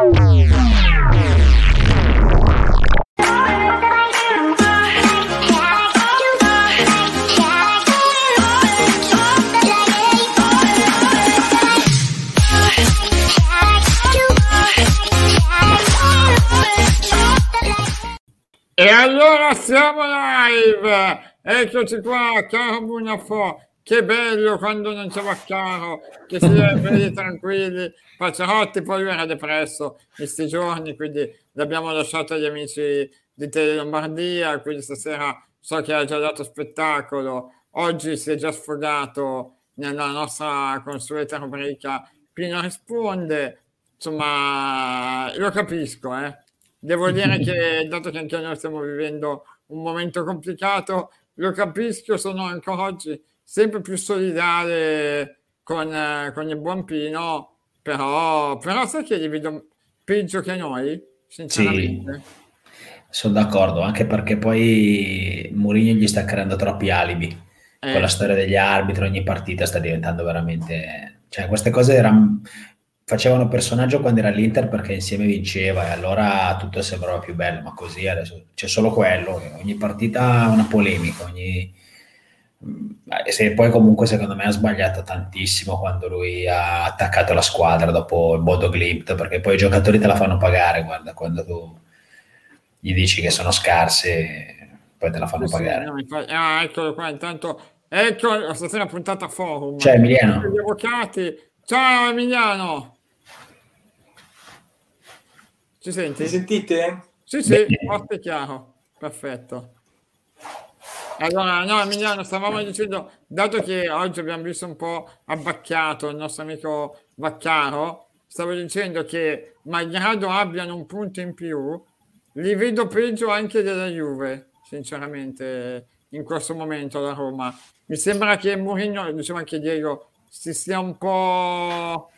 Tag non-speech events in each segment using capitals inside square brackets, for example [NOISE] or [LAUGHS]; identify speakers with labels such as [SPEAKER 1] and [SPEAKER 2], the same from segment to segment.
[SPEAKER 1] E allora siamo live! Eccoci qua, caro Bunafò. Che bello quando non c'è Vaccaro, che si è belli [LAUGHS] tranquilli. Pacciarotti poi lui era depresso in questi giorni, quindi l'abbiamo lasciato agli amici di Tele Lombardia, quindi stasera so che ha già dato spettacolo. Oggi si è già sfogato nella nostra consueta rubrica Pino risponde. Insomma, lo capisco, eh Devo dire che, [LAUGHS] dato che anche noi stiamo vivendo un momento complicato, lo capisco, sono ancora oggi sempre più solidale con, eh, con il buon Pino, però, però sai che li vedo peggio che noi, sinceramente. Sì,
[SPEAKER 2] sono d'accordo, anche perché poi Mourinho gli sta creando troppi alibi. Eh. Con la storia degli arbitri, ogni partita sta diventando veramente... Cioè, queste cose erano facevano personaggio quando era all'Inter perché insieme vinceva e allora tutto sembrava più bello, ma così adesso c'è solo quello, ogni partita una polemica, ogni... E poi comunque secondo me ha sbagliato tantissimo quando lui ha attaccato la squadra dopo il Bodo Glimt, perché poi i giocatori te la fanno pagare, guarda, quando tu gli dici che sono scarse, poi te la fanno sì, pagare.
[SPEAKER 1] Sì, no, ah, eccolo qua, intanto ecco la stazione puntata forum.
[SPEAKER 2] Ciao Emiliano.
[SPEAKER 1] Ciao Emiliano. Ci senti?
[SPEAKER 3] Mi sentite?
[SPEAKER 1] Sì, sì, forte e chiaro. Perfetto. Allora, no, Emiliano, stavamo dicendo, dato che oggi abbiamo visto un po' abbacchiato il nostro amico Vaccaro, stavo dicendo che malgrado abbiano un punto in più, li vedo peggio anche della Juve, sinceramente, in questo momento la Roma. Mi sembra che Mourinho, diceva anche Diego, si stia un po'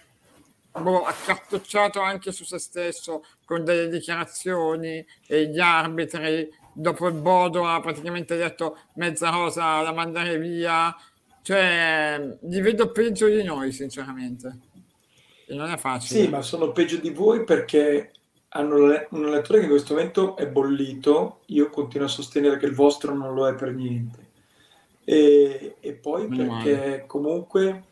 [SPEAKER 1] boh, accartocciato anche su se stesso con delle dichiarazioni e gli arbitri dopo il Bodo ha praticamente detto mezza rosa da mandare via. Cioè li vedo peggio di noi sinceramente. E non è facile.
[SPEAKER 3] Sì ma sono peggio di voi perché hanno un lettore che in questo momento è bollito. Io continuo a sostenere che il vostro non lo è per niente. E, e poi Meno perché male. comunque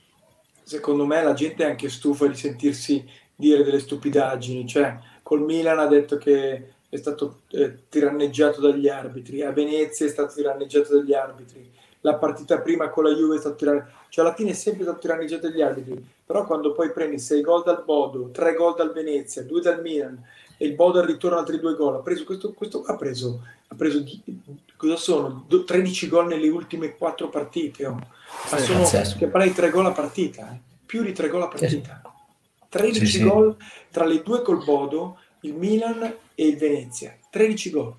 [SPEAKER 3] secondo me la gente è anche stufa di sentirsi dire delle stupidaggini, cioè col Milan ha detto che è stato eh, tiranneggiato dagli arbitri, a Venezia è stato tiranneggiato dagli arbitri, la partita prima con la Juve è stato tiranneggiato, cioè alla fine è sempre stato tiranneggiato dagli arbitri, però quando poi prendi 6 gol dal Bodo, 3 gol dal Venezia, 2 dal Milan e il Bodo al ritorno altri 2 gol, ha preso questo, questo ha preso, ha preso cosa sono? 13 gol nelle ultime 4 partite, oh. ma sì, sono pazzesco. che parli 3 gol a partita, eh. più di 3 gol a partita. 13 sì, gol sì. tra le due col Bodo, il Milan e il Venezia. 13 gol.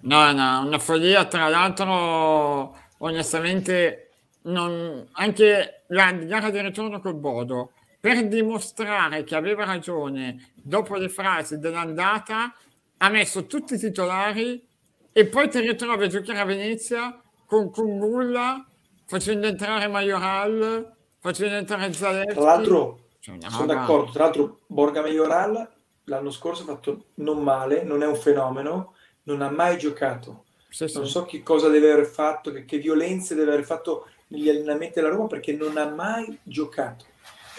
[SPEAKER 1] No, no, una follia. Tra l'altro, onestamente, non... anche la gara di ritorno col Bodo, per dimostrare che aveva ragione dopo le frasi dell'andata, ha messo tutti i titolari e poi ti ritrovi a giocare a Venezia con Kumbulla facendo entrare Majoral, facendo entrare Zaleschi.
[SPEAKER 3] Tra l'altro, cioè, sono d'accordo, tra l'altro Borga Majoral l'anno scorso ha fatto non male, non è un fenomeno, non ha mai giocato. Sì, sì. Non so che cosa deve aver fatto, che, che, violenze deve aver fatto negli allenamenti della Roma perché non ha mai giocato.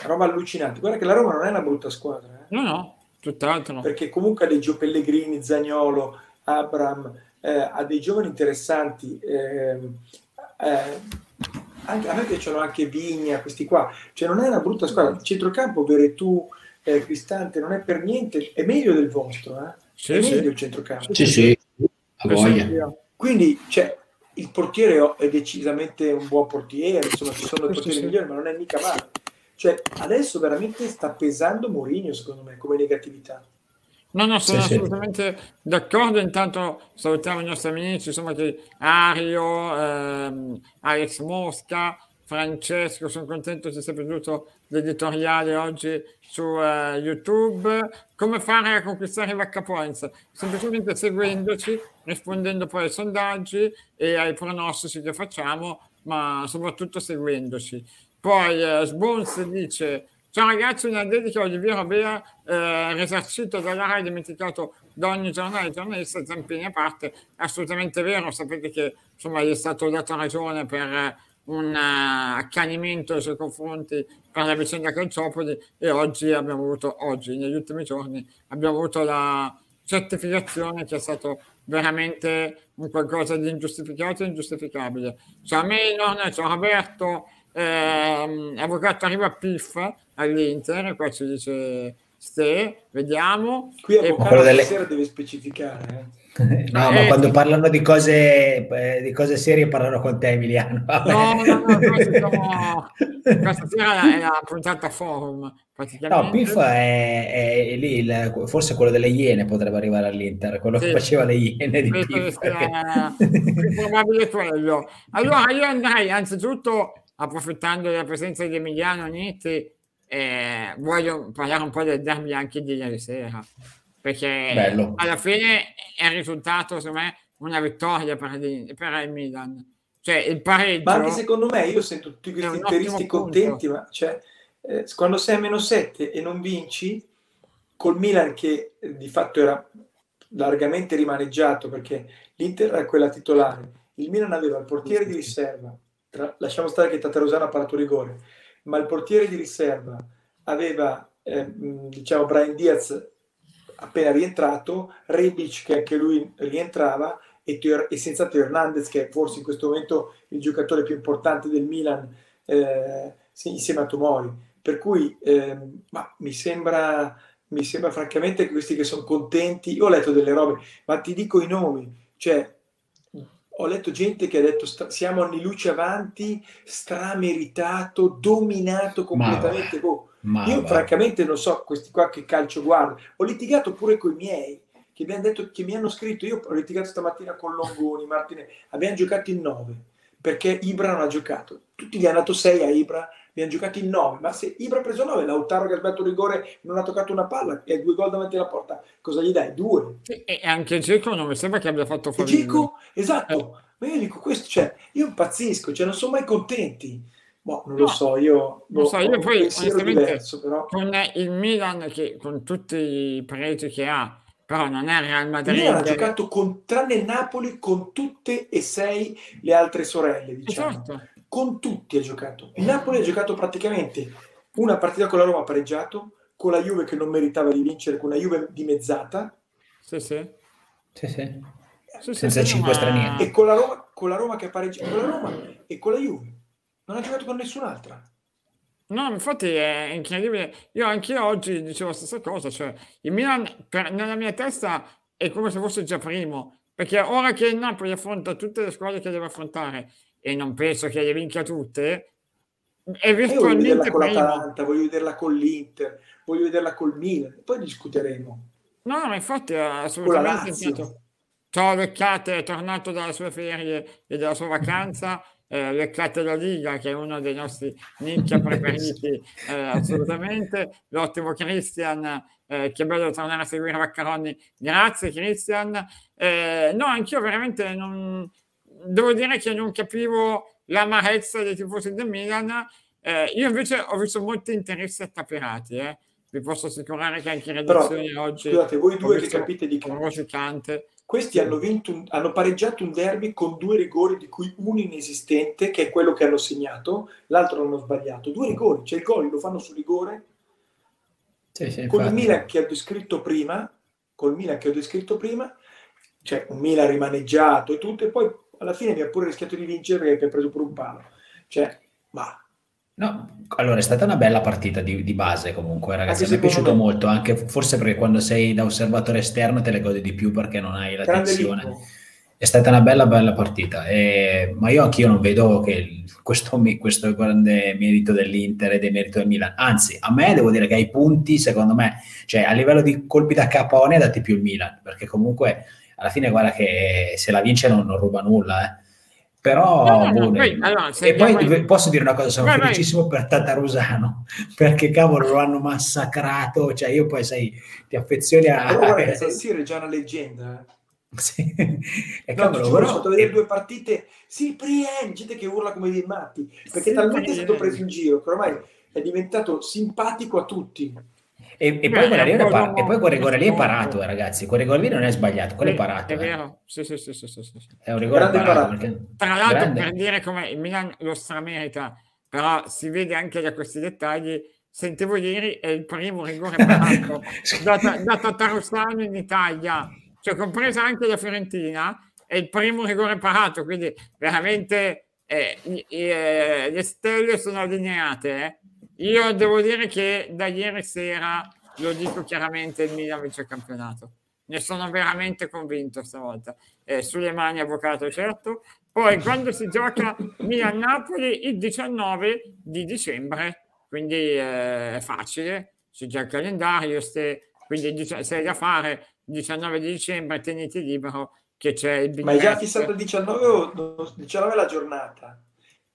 [SPEAKER 3] Roba allucinante. Guarda che la Roma non è una brutta squadra. Eh?
[SPEAKER 1] No, no, tutt'altro. No.
[SPEAKER 3] Perché comunque ha dei Gio Pellegrini, Zagnolo, Abram, eh, ha dei giovani interessanti. Eh, eh, anche, a me piacciono anche Vigna, questi qua, cioè non è una brutta squadra, il centrocampo Veretù, eh, Cristante non è per niente, è meglio del vostro, eh? sì, è sì. meglio il centrocampo.
[SPEAKER 2] Sì, sì, a voglia.
[SPEAKER 3] Quindi, cioè, il portiere è decisamente un buon portiere, insomma ci sono portieri sì, migliori, ma non è mica male. Cioè, adesso veramente sta pesando Mourinho, secondo me, come negatività.
[SPEAKER 1] No, no, sono sì, assolutamente sì. d'accordo. Intanto salutiamo i nostri amici, insomma, che Ario, ehm, Alex Mosca, Francesco, sono contento che sia piaciuto l'editoriale oggi su uh, YouTube. Come fare a conquistare i Vacca Points? Semplicemente seguendoci, rispondendo poi ai sondaggi e ai pronostici che facciamo, ma soprattutto seguendoci. Poi uh, Sbons dice Ciao ragazzi, una dedica a Oliviero Robea, eh, risarcito dalla RAI, dimenticato da ogni giornale, giornalista, zampini a parte, assolutamente vero, sapete che insomma gli è stato dato ragione per un uh, accanimento nei suoi confronti per la vicenda Calciopoli e oggi abbiamo avuto, oggi, negli ultimi giorni, abbiamo avuto la certificazione che è stato veramente un qualcosa di ingiustificato e ingiustificabile. Ciao Melon, ciao Roberto, eh, avvocato arriva a PIF all'Inter, qua ci dice Ste, vediamo.
[SPEAKER 3] Qui avvocato delle... sera deve specificare. Eh.
[SPEAKER 2] No, eh, ma quando sì. parlano di cose, eh, di cose serie parlano con te Emiliano.
[SPEAKER 1] Vabbè. No, no, no, siamo... [LAUGHS] questa sera è la puntata forum.
[SPEAKER 2] No, PIF è, è lì, il, forse quello delle Iene potrebbe arrivare all'Inter, quello sì. che faceva le Iene di PIF.
[SPEAKER 1] È più probabile quello. Allora io andrei anzitutto, approfittando della presenza di Emiliano Nitti, eh, voglio parlare un po' del derby anche di ieri sera perché Bello. alla fine è il risultato, secondo me, una vittoria per, per il Milan. Cioè il pareggio...
[SPEAKER 3] Ma anche secondo me, io sento tutti questi interisti contenti, ma cioè, eh, quando sei a meno 7 e non vinci, col Milan che eh, di fatto era largamente rimaneggiato perché l'Inter era quella titolare, il Milan aveva il portiere di riserva, tra, lasciamo stare che Tatarusano ha parato rigore, ma il portiere di riserva aveva, eh, diciamo, Brian Diaz appena rientrato, Rebic che anche lui rientrava e, e senza Teo Hernandez che è forse in questo momento il giocatore più importante del Milan eh, insieme a Tomori. Per cui eh, ma mi sembra mi sembra francamente che questi che sono contenti, io ho letto delle robe, ma ti dico i nomi, cioè ho letto gente che ha detto sta, siamo anni luce avanti, strameritato, dominato completamente. Boh, ma Io va. francamente non so questi qua che calcio guarda. Ho litigato pure con i miei che mi hanno detto che mi hanno scritto. Io ho litigato stamattina con Longoni, Martine. Abbiamo giocato in nove perché Ibra non ha giocato. Tutti gli hanno dato sei a Ibra, abbiamo giocato in nove. Ma se Ibra ha preso nove, Lautaro che ha sbattuto rigore non ha toccato una palla e ha due gol davanti alla porta, cosa gli dai? Due.
[SPEAKER 1] E anche Geco non mi sembra che abbia fatto
[SPEAKER 3] fuori. Geco, esatto. Eh. Ma io dico questo, cioè, io impazzisco, cioè non sono mai contenti. Boh, non no, lo so, io,
[SPEAKER 1] non so, io poi onestamente diverso, però. con il Milan che con tutti i pregi che ha, però non è Real Madrid.
[SPEAKER 3] Il Milan ha giocato con, tranne il Napoli con tutte e sei le altre sorelle, diciamo. Esatto. Con tutti ha giocato. Il Napoli ha giocato praticamente una partita con la Roma pareggiato, con la Juve che non meritava di vincere, con la Juve dimezzata.
[SPEAKER 1] Sì, sì.
[SPEAKER 2] Sì, sì. sì Senza cinque ma... stranieri.
[SPEAKER 3] E con la, Roma, con la Roma che ha pareggiato, con la Roma e con la Juve non ha giocato con nessun'altra.
[SPEAKER 1] No, infatti è incredibile. Io anche oggi dicevo la stessa cosa, cioè il Milan per, nella mia testa è come se fosse già primo, perché ora che il Napoli affronta tutte le squadre che deve affrontare e non penso che le vinca tutte, è virtualmente
[SPEAKER 3] voglio vederla con l'Atalanta, voglio vederla con l'Inter, voglio vederla col Milan, poi discuteremo.
[SPEAKER 1] No, ma infatti assolutamente. Ciao Leccate, è tornato dalle sue ferie e dalla sua vacanza eh, leccate la Liga, che è uno dei nostri nicchia [LAUGHS] preferiti eh, assolutamente. L'ottimo Christian, eh, che bello tornare a seguire Vaccaroni. Grazie Christian. Eh, no, anch'io veramente non... Devo dire che non capivo l'amarezza dei tifosi del Milan. Eh, io invece ho visto molti interessi attaperati, eh. vi posso assicurare che anche in redazione oggi
[SPEAKER 3] scusate voi due che capite di
[SPEAKER 1] calcio
[SPEAKER 3] questi hanno, vinto hanno pareggiato un derby con due rigori, di cui uno inesistente, che è quello che hanno segnato, l'altro hanno sbagliato. Due rigori, cioè il gol lo fanno su rigore. Sì, sì, con il Milan che ho descritto prima, col Milan che ho descritto prima, cioè un Milan rimaneggiato e tutto, e poi alla fine mi ha pure rischiato di vincere perché ha preso pure un palo. Cioè, ma
[SPEAKER 2] No, allora è stata una bella partita di, di base comunque, ragazzi. Mi è piaciuto me. molto, anche forse perché quando sei da osservatore esterno te le godi di più perché non hai la tensione. È stata una bella, bella partita, e, ma io anch'io non vedo che questo, questo grande merito dell'Inter e del merito del Milan. Anzi, a me devo dire che ai punti, secondo me, cioè a livello di colpi da capone, dati più il Milan, perché comunque alla fine guarda che se la vince non, non ruba nulla, eh però no, no, no, poi, allora, e poi mai... posso dire una cosa sono vai, felicissimo vai. per Tatarusano [LAUGHS] perché cavolo lo hanno massacrato cioè io poi sai ti affezioni a
[SPEAKER 3] però guarda San Siro è già una leggenda eh.
[SPEAKER 2] sì. [LAUGHS]
[SPEAKER 3] e no, cavolo, però... vedere due partite sì Prien gente che urla come dei matti perché sì, talmente è stato preso in giro che ormai è diventato simpatico a tutti.
[SPEAKER 2] E, e, poi, quel rigore, par- e poi quel rigore lì è parato, eh, ragazzi. Quel rigore lì non è sbagliato, quello è parato.
[SPEAKER 1] È
[SPEAKER 2] eh.
[SPEAKER 1] vero, sì, sì, sì, sì, sì,
[SPEAKER 2] È un rigore parato.
[SPEAKER 3] parato.
[SPEAKER 2] perché-
[SPEAKER 1] Tra l'altro,
[SPEAKER 2] grande.
[SPEAKER 1] per dire come il Milan lo stramerita, però si vede anche da questi dettagli. Sentivo ieri è il primo rigore [LAUGHS] parato da, da Tatarusano in Italia, cioè compresa anche la Fiorentina, è il primo rigore parato, quindi veramente eh, eh, le stelle sono allineate. eh. Io devo dire che da ieri sera, lo dico chiaramente, il Milan vince il campionato. Ne sono veramente convinto stavolta. Eh, sulle mani avvocato, certo. Poi quando si gioca Milan-Napoli il 19 di dicembre, quindi eh, è facile, si già il calendario, ste- quindi se hai da fare il 19 di dicembre teniti libero che c'è il Big
[SPEAKER 3] Ma è già fissato il 19 o no, 19 è la giornata?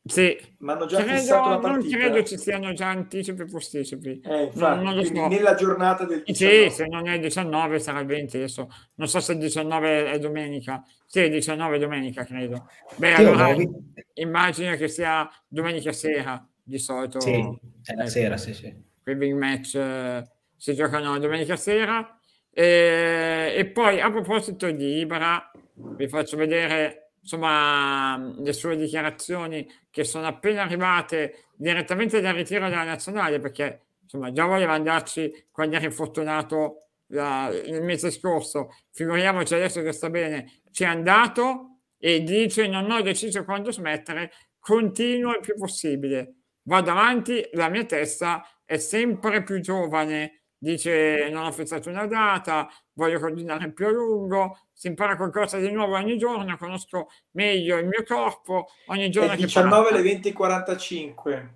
[SPEAKER 1] Sì,
[SPEAKER 3] Ma hanno già
[SPEAKER 1] credo,
[SPEAKER 3] fissato la
[SPEAKER 1] non
[SPEAKER 3] partita?
[SPEAKER 1] credo ci siano già anticipi e posticipi.
[SPEAKER 3] Eh, infatti,
[SPEAKER 1] non
[SPEAKER 3] quindi
[SPEAKER 1] so.
[SPEAKER 3] nella giornata del
[SPEAKER 1] Sì,
[SPEAKER 3] 19.
[SPEAKER 1] se non è il 19 sarà il 20 adesso. Non so se il 19 è domenica. Sì, il 19 è domenica, credo. Beh,
[SPEAKER 2] Io
[SPEAKER 1] allora
[SPEAKER 2] vi-
[SPEAKER 1] immagino che sia domenica sera, di solito.
[SPEAKER 2] Sì, è la
[SPEAKER 1] Ecco.
[SPEAKER 2] sera, sì, sì.
[SPEAKER 1] quei big match eh, si giocano domenica sera. E, e poi a proposito di Ibra, vi faccio vedere insomma le sue dichiarazioni che sono appena arrivate direttamente dal ritiro della nazionale perché insomma già voleva andarci quando era infortunato la- il mese scorso. Figuriamoci adesso che sta bene. Ci è andato e dice non ho deciso quando smettere continuo il più possibile. Vado avanti la mia testa è sempre più giovane dice non ho fissato una data voglio continuare più a lungo si impara qualcosa di nuovo ogni giorno conosco meglio il mio corpo ogni
[SPEAKER 3] È
[SPEAKER 1] giorno che
[SPEAKER 3] 19
[SPEAKER 1] passa.
[SPEAKER 3] alle 20 e 45.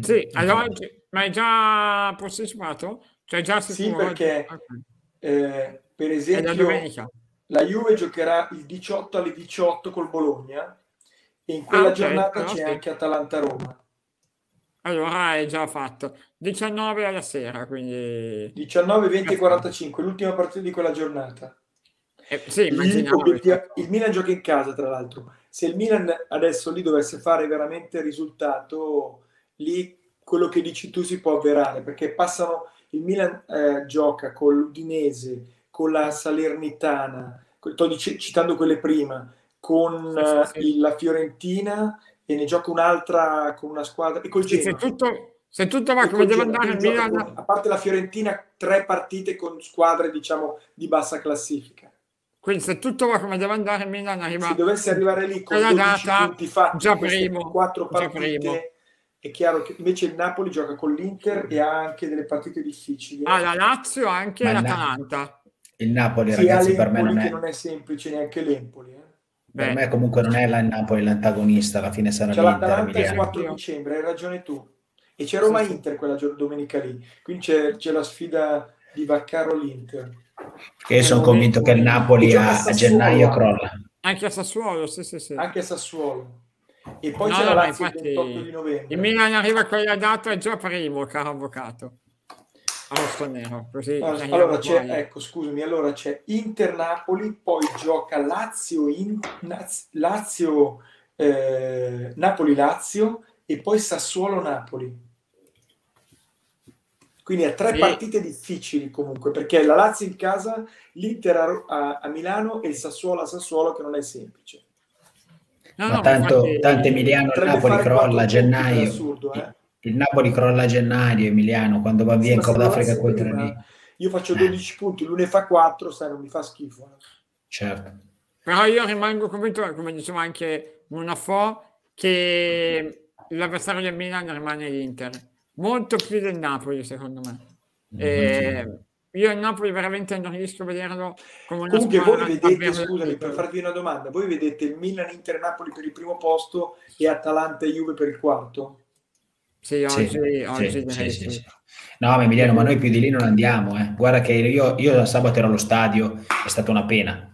[SPEAKER 1] Sì, allora, ma è già posticipato? Cioè già
[SPEAKER 3] Sì, perché eh, per
[SPEAKER 1] È
[SPEAKER 3] esempio la Juve giocherà il 18 alle 18 col Bologna e in quella
[SPEAKER 1] Ah, ok,
[SPEAKER 3] giornata c'è
[SPEAKER 1] sì.
[SPEAKER 3] anche Atalanta-Roma.
[SPEAKER 1] Allora è già fatto. 19 alla sera, quindi...
[SPEAKER 3] 19, 20 e 45, l'ultima partita di quella giornata.
[SPEAKER 1] Eh, sì,
[SPEAKER 3] Il,
[SPEAKER 1] immaginavo.
[SPEAKER 3] obiettivo- il Milan gioca in casa, tra l'altro. Se il Milan adesso lì dovesse fare veramente il risultato, lì quello che dici tu si può avverare, perché passano, il Milan eh, gioca con l'Udinese, con la Salernitana, sto citando quelle prima, con
[SPEAKER 1] Sì, sì,
[SPEAKER 3] eh,
[SPEAKER 1] sì.
[SPEAKER 3] il- la Fiorentina e ne gioca un'altra con una squadra e col
[SPEAKER 1] Sì, se,
[SPEAKER 3] Genoa.
[SPEAKER 1] tutto, se tutto va come deve andare il Milan...
[SPEAKER 3] con- a parte la Fiorentina, tre partite con squadre diciamo di bassa classifica.
[SPEAKER 1] Quindi se tutto va come deve andare il Milan arriva...
[SPEAKER 3] Se dovesse arrivare lì con 12
[SPEAKER 1] data,
[SPEAKER 3] punti fatti,
[SPEAKER 1] già primo,
[SPEAKER 3] quattro
[SPEAKER 1] già
[SPEAKER 3] partite,
[SPEAKER 1] primo.
[SPEAKER 3] è chiaro che invece il Napoli gioca con l'Inter e ha anche delle partite difficili.
[SPEAKER 1] Ah, la Lazio anche
[SPEAKER 2] Ma
[SPEAKER 1] l'Atalanta.
[SPEAKER 2] Il Napoli,
[SPEAKER 3] Sì,
[SPEAKER 2] ragazzi, per me non
[SPEAKER 3] che
[SPEAKER 2] è,
[SPEAKER 3] non è semplice neanche l'Empoli. eh.
[SPEAKER 2] Per me comunque non è la Napoli l'antagonista, alla fine sarà
[SPEAKER 3] C'è
[SPEAKER 2] l'Inter
[SPEAKER 3] l'Atalanta il
[SPEAKER 2] Emiliano.
[SPEAKER 3] 4
[SPEAKER 1] Io.
[SPEAKER 3] dicembre, hai ragione tu. E c'è Roma-Inter quella gio- domenica lì. Quindi c'è, c'è la sfida di Vaccaro-l'Inter.
[SPEAKER 2] Che io sono convinto che il Napoli a, a gennaio crolla.
[SPEAKER 1] anche a Sassuolo, sì, sì, sì.
[SPEAKER 3] Anche a Sassuolo. E poi
[SPEAKER 1] No,
[SPEAKER 3] c'è
[SPEAKER 1] no,
[SPEAKER 3] la Lazio il
[SPEAKER 1] infatti
[SPEAKER 3] 28 di novembre.
[SPEAKER 1] Il Milan arriva a quella data è già primo, caro avvocato. A rosso nero, così
[SPEAKER 3] Allora, c'è, ecco, scusami, allora c'è Inter-Napoli, poi gioca Lazio, in, Lazio eh, Napoli-Lazio e poi Sassuolo-Napoli. Quindi ha tre
[SPEAKER 1] Sì.
[SPEAKER 3] partite difficili comunque, perché la Lazio in casa, l'Inter a, a- a Milano e il Sassuolo a Sassuolo che non è semplice.
[SPEAKER 1] No,
[SPEAKER 2] Ma
[SPEAKER 1] no,
[SPEAKER 2] tanto,
[SPEAKER 1] infatti-
[SPEAKER 2] tanto Emiliano Napoli crolla a gennaio.
[SPEAKER 3] è assurdo, eh.
[SPEAKER 2] Il Napoli crolla a gennaio, Emiliano, quando va via
[SPEAKER 3] Sì,
[SPEAKER 2] in Coppa d'Africa
[SPEAKER 3] prima,
[SPEAKER 2] tornei.
[SPEAKER 3] Io faccio
[SPEAKER 2] Eh.
[SPEAKER 3] 12 punti, lui ne fa 4, sai, non mi fa schifo. eh.
[SPEAKER 2] Certo.
[SPEAKER 1] Però io rimango convinto, come diceva anche Monafò, che l'avversario del Milan rimane l'Inter. Molto più del Napoli, secondo me. E io il Napoli veramente non riesco a vederlo come una
[SPEAKER 3] Comunque voi vedete, scusami, per farvi una domanda, voi vedete il Milan Inter Napoli per il primo posto e Atalanta e Juve per il quarto?
[SPEAKER 1] Sì,
[SPEAKER 2] Sì,
[SPEAKER 1] oggi,
[SPEAKER 2] sì,
[SPEAKER 1] oggi
[SPEAKER 2] sì, sì,
[SPEAKER 1] sì.
[SPEAKER 2] sì. No, ma Emiliano, ma noi più di lì non andiamo. eh. Guarda che io, io sabato ero allo stadio, è stata una pena.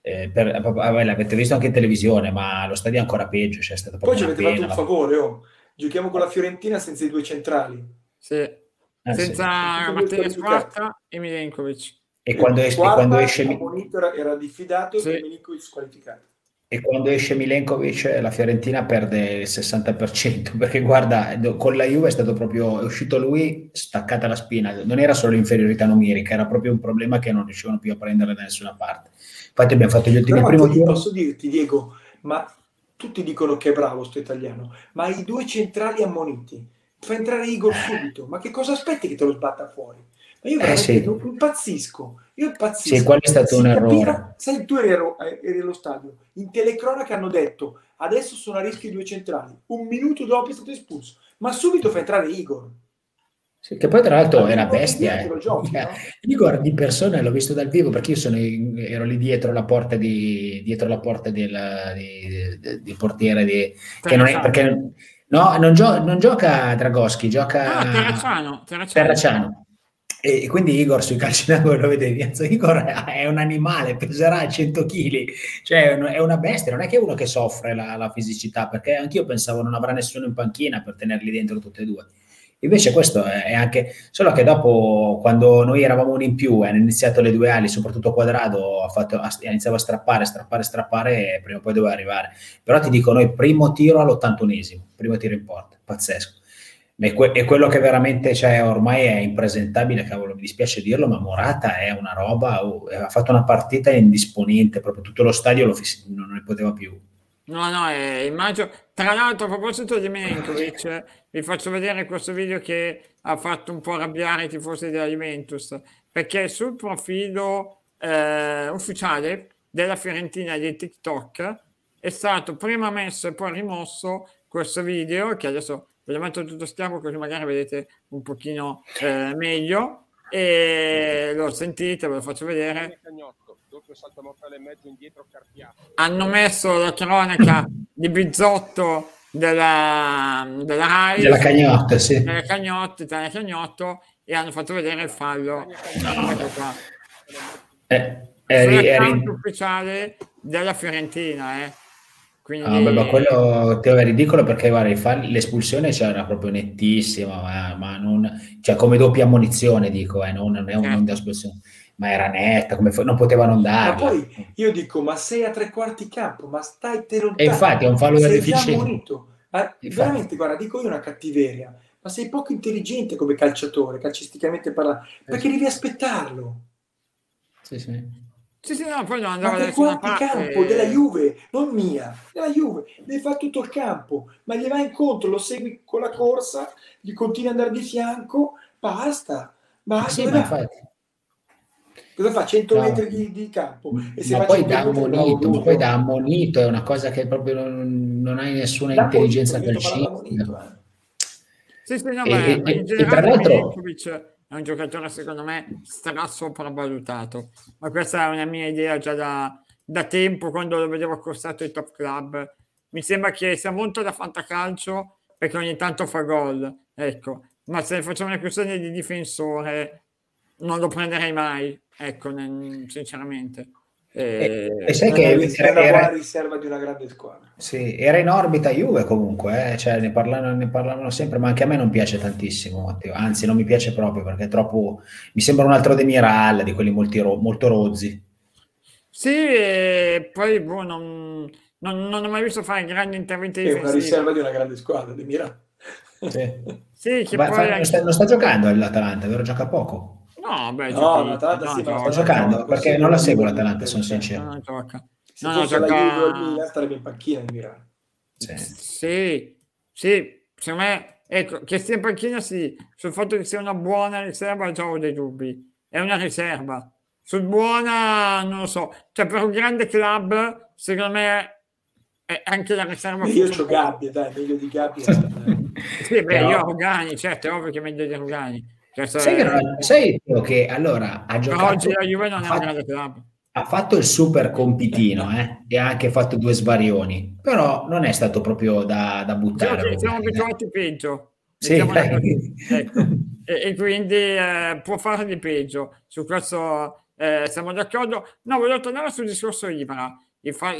[SPEAKER 2] Eh, per- vabbè, l'avete visto anche in televisione, ma allo stadio è ancora peggio. Cioè, è stata
[SPEAKER 3] Poi ci avete fatto
[SPEAKER 2] pena.
[SPEAKER 3] un favore, oh. Giochiamo con la Fiorentina senza i due centrali.
[SPEAKER 1] Sì.
[SPEAKER 2] Eh, sì.
[SPEAKER 1] Senza
[SPEAKER 3] Tutti
[SPEAKER 1] Matteo. Squarta e Milenkovic.
[SPEAKER 2] E quando, esce,
[SPEAKER 3] Quarta,
[SPEAKER 2] quando esce
[SPEAKER 3] a Monitor era diffidato
[SPEAKER 1] Sì.
[SPEAKER 3] e Milinkovic squalificato.
[SPEAKER 2] E quando esce Milenkovic la Fiorentina perde il 60% [LAUGHS] perché guarda, con la Juve è stato proprio, è uscito lui staccata la spina, non era solo l'inferiorità numerica, era proprio un problema che non riuscivano più a prendere da nessuna parte. Infatti abbiamo fatto gli ultimi
[SPEAKER 3] primo ti, Posso dirti Diego, ma tutti dicono che è bravo sto italiano, ma i due centrali ammoniti, fa entrare Igor subito, ma che cosa aspetti che te lo sbatta fuori? Ma io eh, sì. impazzisco, io impazzisco.
[SPEAKER 2] Sì, quello è stato un errore.
[SPEAKER 3] Sai, tu eri, eri allo stadio, in telecronaca hanno detto, adesso sono a rischio i due centrali, un minuto dopo è stato espulso, ma subito fa entrare Igor.
[SPEAKER 2] Sì, che poi tra l'altro Ma era bestia. Eh. Giochi, no? Igor di persona l'ho visto dal vivo perché io sono, ero lì dietro la porta, di, dietro la porta del, di, di, di portiere di, che non è, perché no, non, gio, non gioca Dragoschi, gioca
[SPEAKER 1] ah, Terracciano,
[SPEAKER 2] Terracciano. Terracciano. E quindi Igor sui calci d'angolo lo vedevi, [LAUGHS] Igor è un animale, peserà 100 kg, cioè è una bestia, non è che uno che soffre la, la fisicità, perché anch'io pensavo non avrà nessuno in panchina per tenerli dentro tutti e due. Invece questo è anche, solo che dopo quando noi eravamo uno in più e hanno iniziato le due ali, soprattutto Quadrado, ha, fatto, ha iniziato a strappare, strappare, strappare e prima o poi doveva arrivare. Però ti dico, noi primo tiro all'81esimo, primo tiro in porta, pazzesco. E, que- e quello che veramente cioè, ormai è impresentabile, cavolo, mi dispiace dirlo, ma Morata è una roba, oh, ha fatto una partita indisponente, proprio tutto lo stadio fiss- non ne poteva più.
[SPEAKER 1] No, no, eh, immagino. Tra l'altro, a proposito di Milenkovic, vi faccio vedere questo video che ha fatto un po' arrabbiare i tifosi della Juventus, perché sul profilo eh, ufficiale della Fiorentina di TikTok è stato prima messo e poi rimosso questo video, che adesso ve lo metto tutto schiavo così magari vedete un pochino eh, meglio, e lo sentite, ve lo faccio vedere e. Hanno messo la cronaca di Bizzotto della, della Rai
[SPEAKER 2] della Cagnotta, sì.
[SPEAKER 1] della Cagnotta, della Cagnotto e hanno fatto vedere il fallo no. eh, eri, eri... ufficiale della Fiorentina eh. Quindi...
[SPEAKER 2] Ah, beh, ma quello te è ridicolo perché guarda, l'espulsione c'era proprio nettissima, ma, ma non, cioè come doppia ammonizione dico, eh, non, non è un certo. espulsione ma era netta, come non potevano andare.
[SPEAKER 3] Ma poi io dico, ma sei a tre quarti campo, ma stai te lontano.
[SPEAKER 2] E infatti è un fallo da deficiente.
[SPEAKER 3] Ma veramente, guarda, dico io una cattiveria, ma sei poco intelligente come calciatore, calcisticamente parlando, perché devi aspettarlo.
[SPEAKER 2] Sì, sì.
[SPEAKER 1] Sì, sì, no, poi non andava
[SPEAKER 3] da nessuna parte. campo della Juve, non mia, della Juve, devi fare tutto il campo, ma gli vai incontro, lo segui con la corsa, gli continui ad andare di fianco, basta, basta. Sì, ma infatti cosa fa? 100 no. metri di, di, campo
[SPEAKER 2] e se ma poi da ammonito, ma poi da ammonito è una cosa che proprio non, non hai nessuna da intelligenza calcistica
[SPEAKER 1] eh. sì, sì, no, e, e, e tra l'altro è un giocatore secondo me stra sopravvalutato ma questa è una mia idea già da, da tempo quando lo vedevo accostato ai top club. Mi sembra che sia molto da fantacalcio perché ogni tanto fa gol ecco. Ma se facciamo una questione di difensore non lo prenderei mai ecco, sinceramente.
[SPEAKER 2] E, e, sai che
[SPEAKER 3] era, era riserva di una grande squadra.
[SPEAKER 2] Sì, era in orbita Juve comunque, eh? cioè, ne, parlavano, ne, parlavano, sempre, ma anche a me non piace tantissimo, Matteo. anzi non mi piace proprio perché è troppo, mi sembra un altro Demiral, di quelli molti, molto rozzi.
[SPEAKER 1] Sì, e poi boh, non, non, non, ho mai visto fare grandi interventi
[SPEAKER 3] difensivi. È una riserva di una grande squadra, Demiral.
[SPEAKER 2] Sì. sì che Beh, poi... non, sta, non sta giocando l'Atalanta, vero? Gioca poco.
[SPEAKER 1] No, beh,
[SPEAKER 3] no, l'Atalanta no, sì,
[SPEAKER 2] no, sto giocando perché non la seguo l'Atalanta, sono sincero. No, gioca.
[SPEAKER 3] Se no, fosse gioca... la Juve il starebbe in panchina in Milano.
[SPEAKER 1] Sì. sì, sì, secondo me, ecco, che sia in panchina sì, sul fatto che sia una buona riserva già ho dei dubbi, è una riserva. Sul buona, non lo so, cioè per un grande club, secondo me è anche la riserva.
[SPEAKER 3] Io ho Gabbia, dai, meglio di Gabbia. [LAUGHS]
[SPEAKER 1] sì, beh, Però... io ho Rugani, certo, è ovvio che è meglio di Rugani
[SPEAKER 2] sai, che, sai che allora ha giocato...
[SPEAKER 1] oggi la Juve non è un grande club.
[SPEAKER 2] Ha fatto il super compitino eh, e ha anche fatto due svarioni, però non è stato proprio da, da buttare.
[SPEAKER 1] Sì, siamo abituati peggio. Sì, ecco. [LAUGHS] e, e, quindi eh, può fare di peggio. Su questo eh, siamo d'accordo. No, volevo tornare sul discorso Ibra.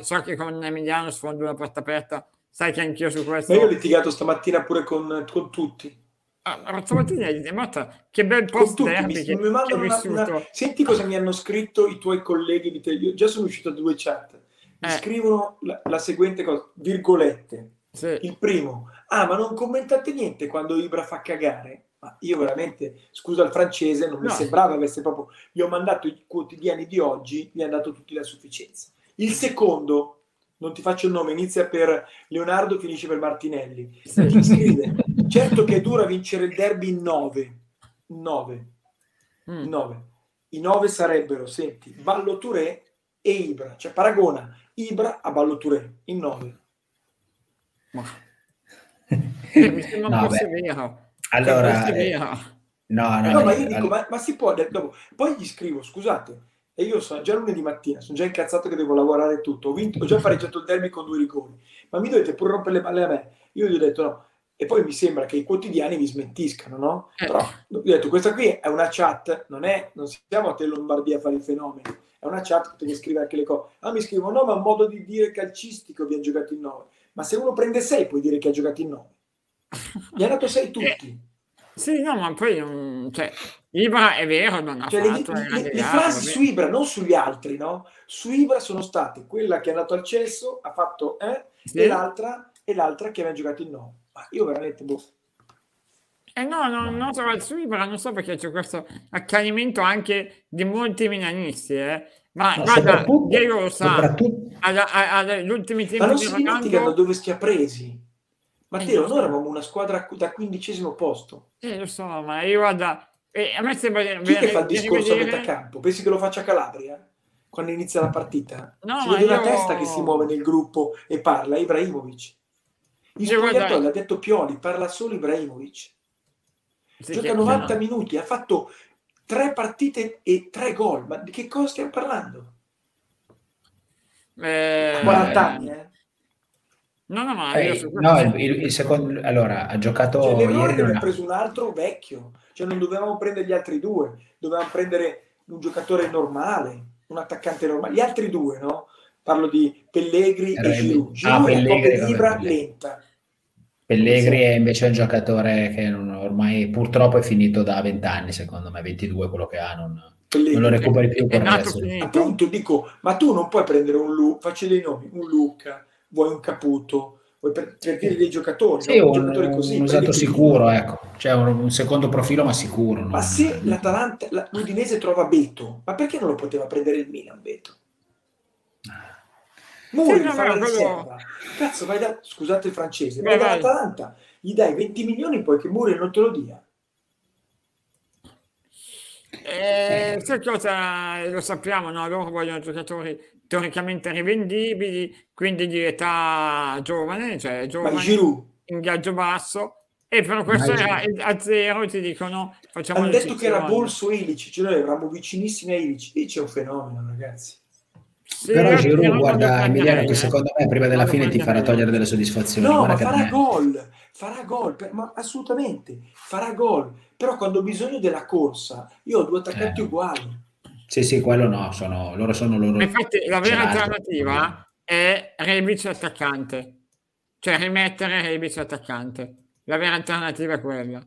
[SPEAKER 1] So che con Emiliano sfondo una porta aperta, sai che anch'io su questo.
[SPEAKER 3] Ma io ho litigato stamattina pure con, con tutti.
[SPEAKER 1] Ah, stamattina è Matta, che bel post derby che, che una, una...
[SPEAKER 3] Senti cosa mi hanno scritto i tuoi colleghi di te. Io già sono uscito a due chat. eh. scrivono la, la, seguente cosa, virgolette. Sì. Il primo, ah ma non commentate niente quando Ibra fa cagare? Ma io veramente, scusa il francese, non mi sembrava avesse proprio... Gli ho mandato i quotidiani di oggi, gli hanno dato tutti la sufficienza. Il [LAUGHS] secondo, non ti faccio il nome, inizia per Leonardo, finisce per Martinelli. Sì. Scrive, certo che è dura vincere il derby in 9. 9. Mm. 9. I 9 sarebbero, senti, Ballo Touré e Ibra. Cioè paragona Ibra a Ballo Touré in 9.
[SPEAKER 1] Ma... Eh, [LAUGHS] mi sembra no, po' severo.
[SPEAKER 2] Allora, eh, no, no,
[SPEAKER 3] no, ma io dico, ma, ma si può, dopo, poi gli scrivo, scusate, e io sono già lunedì mattina, sono già incazzato che devo lavorare tutto, ho, vinto, ho già pareggiato il derby con due rigori, ma mi dovete pure rompere le palle a me. Io gli ho detto no, e poi mi sembra che i quotidiani mi smentiscano, no? Eh. Però gli ho detto, questa qui è una chat, non è, non siamo a te Lombardia a fare i fenomeni, è una chat che mi scrive anche le cose. Ah, mi scrivono, no, ma un modo di dire calcistico abbiamo giocato in 9. Ma se uno prende 6 puoi dire che ha giocato in 9. Gli ha dato 6 tutti.
[SPEAKER 1] Sì, no, ma poi non, cioè, Ibra è vero, non ha
[SPEAKER 3] cioè,
[SPEAKER 1] fatto
[SPEAKER 3] le, le, le frasi su Ibra, non sugli altri, no? Su Ibra sono state quella che è andato al cesso, ha fatto eh, sì. e, l'altra, e l'altra che aveva giocato in no. Ma io veramente, boh.
[SPEAKER 1] Eh no, no, non trovo su Ibra, non so perché c'è questo accanimento anche di molti milanisti, eh. Ma, ma guarda, Diego lo sa, agli ultimi tempi
[SPEAKER 3] ma non si dimenticano dove si è presi Matteo, eh, noi eravamo una squadra da quindicesimo posto.
[SPEAKER 1] Eh, lo so, ma io guarda, eh, a me sembra...
[SPEAKER 3] Chi che fa il discorso a metà campo? Pensi che lo faccia Calabria? Quando inizia la partita? No, si vede io... una testa che si muove nel gruppo e parla, Ibrahimovic. Il spogliatoio l'ha detto Pioli, parla solo Ibrahimovic. Sì, Gioca 90 no. minuti, ha fatto tre partite e tre gol. Ma di che cosa stiamo parlando? Eh, 40 anni, eh?
[SPEAKER 1] No, no, no,
[SPEAKER 2] eh, no il, il, il, secondo, allora ha giocato
[SPEAKER 3] cioè, ieri. Non ha preso un altro vecchio, cioè non dovevamo prendere gli altri due, dovevamo prendere un giocatore normale, un attaccante normale. Gli altri due, no? Parlo di Pellegri Era e Giroud. Giroud ah, Pellegri, è libra lenta.
[SPEAKER 2] Pellegri è invece un giocatore che non, ormai purtroppo è finito da 20 anni, secondo me, 22 quello che ha, non, non lo recuperi più. È
[SPEAKER 3] nato Appunto, dico, ma tu non puoi prendere un Luca, faccio dei nomi, un Luca, vuoi un Caputo, vuoi per, per dire dei giocatori,
[SPEAKER 2] sì, no? un, giocatori così, un usato sicuro, ecco. cioè un, un, secondo profilo ma sicuro.
[SPEAKER 3] Ma se l'Atalanta, l'Udinese trova Beto, ma perché non lo poteva prendere il Milan Beto? Muri sì, fa la riserva. Cazzo, vai da, scusate il francese, vai, vai dall'Atalanta, gli dai 20 milioni poi che Muri non te lo dia.
[SPEAKER 1] Eh, sai cosa? Lo sappiamo, no? loro vogliono giocatori teoricamente rivendibili, quindi di età giovane, cioè giovane, in viaggio basso, e però questo era a zero ti dicono facciamo
[SPEAKER 3] hanno detto che era Bolso Ilici, cioè noi eravamo vicinissimi a Ilici, Ilici è un fenomeno ragazzi
[SPEAKER 2] però Giroud guarda Emiliano che secondo me prima della fine ti farà togliere delle soddisfazioni
[SPEAKER 3] no ma farà gol farà gol ma assolutamente farà gol però quando ho bisogno della corsa io ho due attaccanti eh. uguali
[SPEAKER 2] sì, sì, quello no, sono, loro sono loro.
[SPEAKER 1] Infatti la vera alternativa è Rebic attaccante, cioè rimettere Rebic attaccante. La vera alternativa è quella.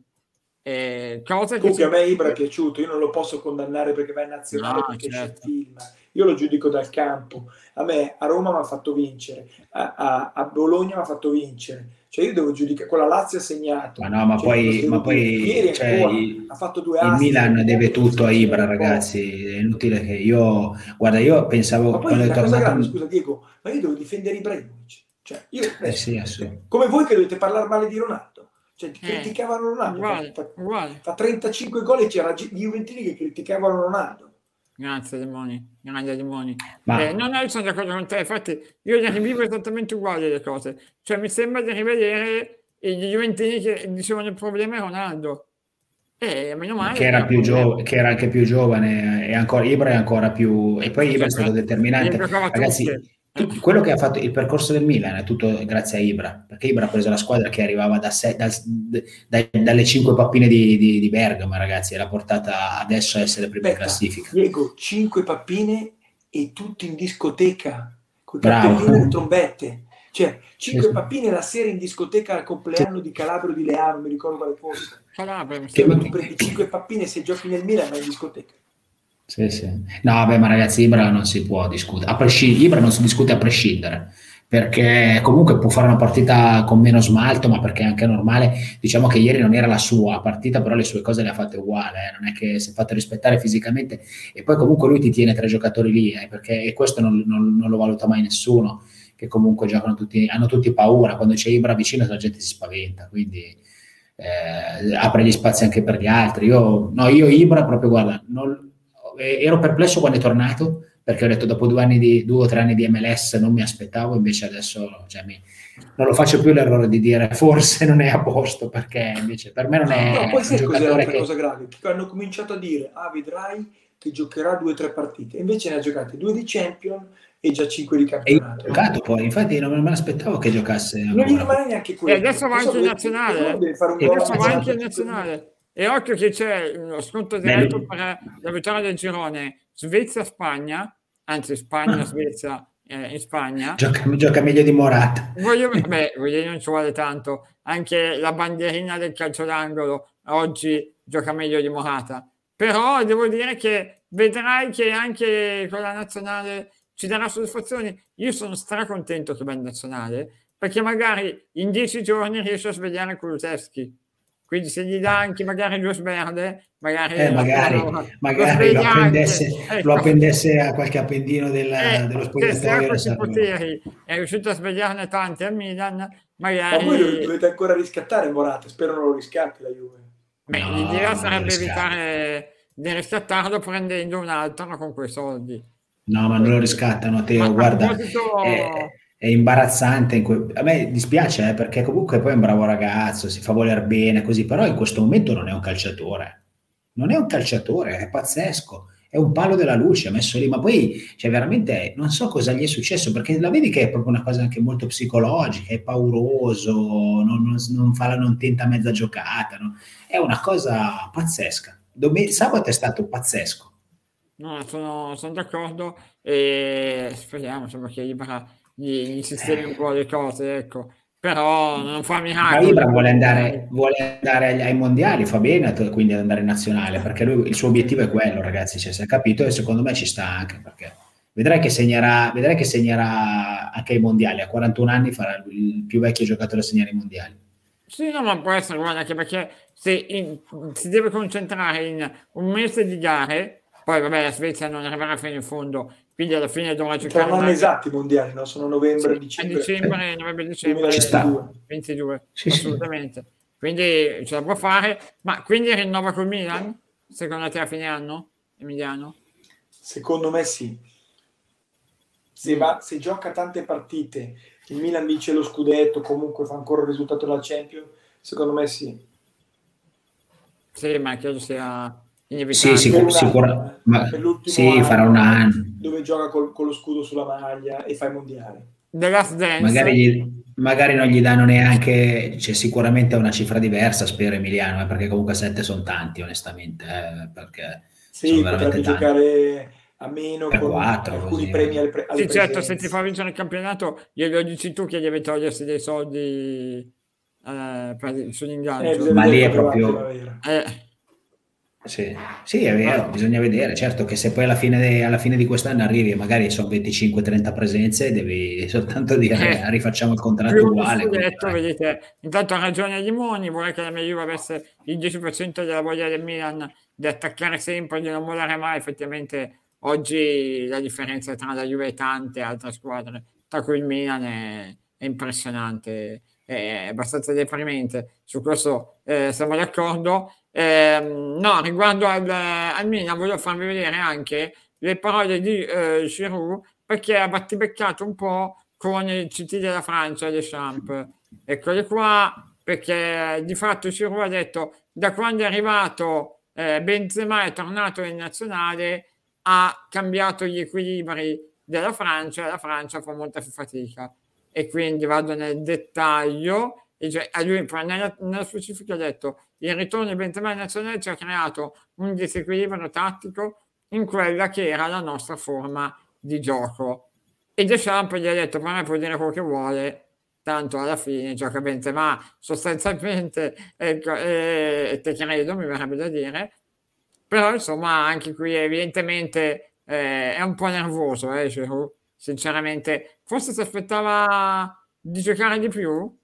[SPEAKER 3] E cosa che Comunque a me Ibra è piaciuto, io non lo posso condannare perché va in nazionale no, perché certo. c'è il film, io lo giudico dal campo. A me a Roma mi ha fatto vincere, a, a, a Bologna mi ha fatto vincere cioè io devo giudicare, con la Lazio ha segnato.
[SPEAKER 2] Ma no, ma
[SPEAKER 3] cioè,
[SPEAKER 2] poi, ma poi cioè, il, ha fatto due il Milan deve tutto a Ibra, ragazzi. È inutile che io... Guarda, io pensavo...
[SPEAKER 3] Ma poi quando è tornato... grave, scusa Diego, ma io devo difendere Ibrahimovic. Cioè, io,
[SPEAKER 2] eh, sì,
[SPEAKER 3] come voi che dovete parlare male di Ronaldo. Cioè, eh, criticavano Ronaldo. Uguale, fa, uguale. fa 35 gol e c'era gli Juventini che criticavano Ronaldo.
[SPEAKER 1] Grazie demoni, grandi demoni. Ma... Eh, no, no, io sono d'accordo con te, infatti io le rivivo esattamente uguali le cose. Cioè mi sembra di rivedere i Juventini che dicevano il problema è Ronaldo. Eh, meno male.
[SPEAKER 2] Che era, più giovane, che era anche più giovane e ancora Ibra è ancora più... E poi Ibra è stato determinante. Ragazzi, quello che ha fatto il percorso del Milan è tutto grazie a Ibra, perché Ibra ha preso la squadra che arrivava da se, da, da, dalle cinque pappine di, di, di, Bergamo, ragazzi, e l'ha portata adesso a essere prima in classifica.
[SPEAKER 3] Diego, cinque pappine e tutti in discoteca, con le trombette. Cioè, cinque sì. pappine la sera in discoteca al compleanno di Calabro di Leano, mi ricordo quale fosse. Calabria, mi ma tu prendi cinque pappine se giochi nel Milan, ma in discoteca.
[SPEAKER 2] Sì, sì. No, vabbè, ma ragazzi, Ibra non si può discutere. A prescind- Ibra non si discute a prescindere perché comunque può fare una partita con meno smalto, ma perché è anche normale. Diciamo che ieri non era la sua partita, però le sue cose le ha fatte uguale, eh. non è che si è fatto rispettare fisicamente e poi comunque lui ti tiene tre giocatori lì, eh, perché e questo non, non, non, lo valuta mai nessuno, che comunque giocano tutti, hanno tutti paura, quando c'è Ibra vicino la gente si spaventa, quindi eh, apre gli spazi anche per gli altri. Io, no, io Ibra proprio, guarda, non, ero perplesso quando è tornato, perché ho detto dopo due, anni di, due o tre anni di MLS non mi aspettavo, invece adesso cioè, mi, non lo faccio più l'errore di dire forse non è a posto, perché invece per me non è
[SPEAKER 3] no, poi un giocatore che... cosa grave, che hanno cominciato a dire, ah vedrai che giocherà due o tre partite, invece ne ha giocate due di Champion e già cinque di campionato.
[SPEAKER 2] E giocato poi, infatti non me l'aspettavo che giocasse.
[SPEAKER 3] Non gli rimane neanche quello.
[SPEAKER 1] E adesso va anche in nazionale. E adesso va anche in nazionale. E occhio che c'è lo sconto diretto per la vittoria del girone Svezia-Spagna anzi Spagna-Svezia eh, in Spagna.
[SPEAKER 2] Gioca, gioca, meglio di Morata.
[SPEAKER 1] Voglio, beh, voglio, non ci vuole tanto. Anche la bandierina del calcio d'angolo oggi gioca meglio di Morata. Però devo dire che vedrai che anche con la nazionale ci darà soddisfazioni. Io sono stracontento che va in nazionale perché magari in dieci giorni riesce a svegliare Kulusevski quindi se gli dà anche magari due smerde, magari,
[SPEAKER 2] eh, magari, lo, magari lo, appendesse, ecco. lo, appendesse, a qualche appendino del, eh, dello spogliatoio.
[SPEAKER 1] Se ha poteri è riuscito a svegliarne tante a Milan, magari...
[SPEAKER 3] Ma voi dovete ancora riscattare Morata, spero non lo riscatti la Juve.
[SPEAKER 1] Beh, no, l'idea sarebbe evitare di riscattarlo prendendo un altro con quei soldi.
[SPEAKER 2] No, ma non lo riscattano, Teo, guarda... Proposito... Eh, è imbarazzante. Que- a me dispiace eh, perché comunque poi è un bravo ragazzo, si fa voler bene così, però in questo momento non è un calciatore. Non è un calciatore, è pazzesco. È un palo della luce messo lì, ma poi cioè, veramente non so cosa gli è successo perché la vedi che è proprio una cosa anche molto psicologica, è pauroso, non, non, non, fa la, non tenta mezza giocata, no? è una cosa pazzesca. Dom- sabato è stato pazzesco.
[SPEAKER 1] No, sono, sono d'accordo e speriamo insomma, che Ibra gli, gli sistemi un po' le cose, ecco. Però non fa miracoli.
[SPEAKER 2] Ma Ibra vuole andare, vuole andare ai, mondiali, fa bene quindi ad andare in nazionale, perché lui, il suo obiettivo è quello, ragazzi, cioè, si è capito e secondo me ci sta anche, perché vedrai che segnerà, vedrai che segnerà anche ai mondiali, a 41 anni farà il più vecchio giocatore a segnare i mondiali.
[SPEAKER 1] Sì, no, ma può essere, guarda, anche perché se in, si deve concentrare in un mese di gare, poi vabbè la Svezia non arriverà fino in fondo, quindi alla fine dovrà giocare.
[SPEAKER 3] Saranno una... esatti i mondiali, no? Sono novembre, sì, dicembre.
[SPEAKER 1] dicembre, novembre, dicembre, Ci sta. 22, sì, assolutamente. Sì. Quindi ce la può fare, ma quindi rinnova col Milan? Secondo te a fine anno, Emiliano?
[SPEAKER 3] Secondo me sì. Se, va, se gioca tante partite, il Milan vince lo scudetto, comunque fa ancora il risultato della Champions, secondo me sì.
[SPEAKER 1] Sì, ma credo sia
[SPEAKER 2] sì, sicur- sicur- ma, sì farà un anno.
[SPEAKER 3] Dove gioca col, con lo scudo sulla maglia e fa i mondiali.
[SPEAKER 1] The Last Dance.
[SPEAKER 2] Magari, gli, magari non gli danno neanche, cioè, sicuramente una cifra diversa, spero Emiliano, eh, perché comunque 7 sono tanti, onestamente. Eh, perché
[SPEAKER 3] sì, veramente tanti. giocare a meno
[SPEAKER 2] per con 4,
[SPEAKER 3] alcuni
[SPEAKER 2] così.
[SPEAKER 3] premi alle, pre-
[SPEAKER 1] Sì, certo, se ti fa vincere il campionato, glielo dici tu che deve togliersi dei soldi eh, per, sull'ingaggio.
[SPEAKER 2] Eh, Ma lì è proprio... Eh sì, sì, è vero, bisogna vedere. Certo che se poi alla fine, de, alla fine di quest'anno arrivi e magari sono 25-30 presenze, devi soltanto dire eh, rifacciamo il contratto uguale.
[SPEAKER 1] Detto, vedete, intanto ha ragione Limoni, vorrei che la mia Juve avesse il 10% della voglia del Milan di attaccare sempre, di non mollare mai. Effettivamente oggi la differenza tra la Juve e tante altre squadre, tra cui il Milan, è, è impressionante, è abbastanza deprimente. Su questo eh, siamo d'accordo. Eh, no, riguardo al, al Milan voglio farvi vedere anche le parole di eh, Giroud perché ha battibeccato un po' con il CT della Francia, Deschamps. Eccole qua, perché di fatto Giroud ha detto da quando è arrivato eh, Benzema è tornato in nazionale ha cambiato gli equilibri della Francia e la Francia fa molta fatica e quindi vado nel dettaglio e cioè, a lui nella, nella specifica ha detto il ritorno di Benzema nazionale ci ha creato un disequilibrio tattico in quella che era la nostra forma di gioco. E Deschamps gli ha detto, per me può dire quello che vuole, tanto alla fine gioca Benzema sostanzialmente, [LAUGHS] ecco, e, te credo, mi verrebbe da dire, però insomma anche qui evidentemente eh, è un po' nervoso, eh, Giroud, sinceramente. Forse si aspettava di giocare di più,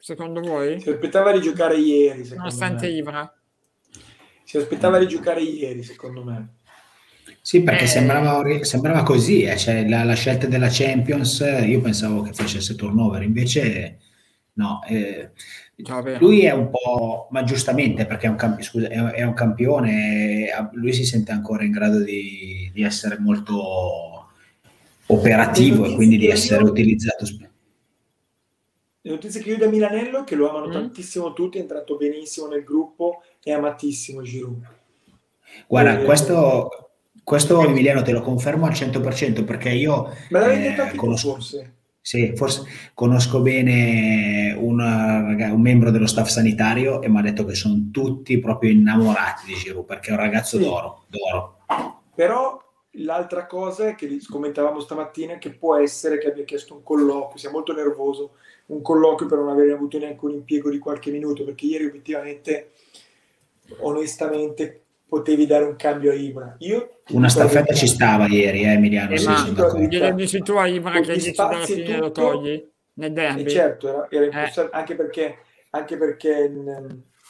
[SPEAKER 1] secondo voi?
[SPEAKER 3] Si aspettava di giocare ieri,
[SPEAKER 1] nonostante me. Ibra.
[SPEAKER 3] Si aspettava di giocare ieri, secondo me.
[SPEAKER 2] Sì, perché eh... sembrava, sembrava, così, eh. cioè, la, la, scelta della Champions, io pensavo che facesse turnover, invece no. Eh, lui è un po', ma giustamente perché è un, camp- scusa, è, è un campione, lui si sente ancora in grado di, di essere molto operativo e quindi di essere utilizzato.
[SPEAKER 3] Le notizie che io da Milanello che lo amano mm. tantissimo tutti, è entrato benissimo nel gruppo, è amatissimo Giroud.
[SPEAKER 2] Guarda, e... questo, questo Emiliano te lo confermo al 100% perché io...
[SPEAKER 3] Me l'avevi detto anche conosco... forse?
[SPEAKER 2] Sì, forse conosco bene una, un membro dello staff sanitario e mi ha detto che sono tutti proprio innamorati di Giroud perché è un ragazzo sì. d'oro, d'oro.
[SPEAKER 3] Però l'altra cosa è che commentavamo stamattina che può essere che abbia chiesto un colloquio, sia molto nervoso, un colloquio per non aver avuto neanche un impiego di qualche minuto perché ieri obiettivamente onestamente potevi dare un cambio a Ibra. Io
[SPEAKER 2] una staffetta ci stava ieri, eh, Emiliano.
[SPEAKER 1] Eh, ma glielo dici tu a Ibra che dici alla fine tutto, lo togli nel derby?
[SPEAKER 3] Eh, certo, era, era impossibile, eh. anche perché, anche perché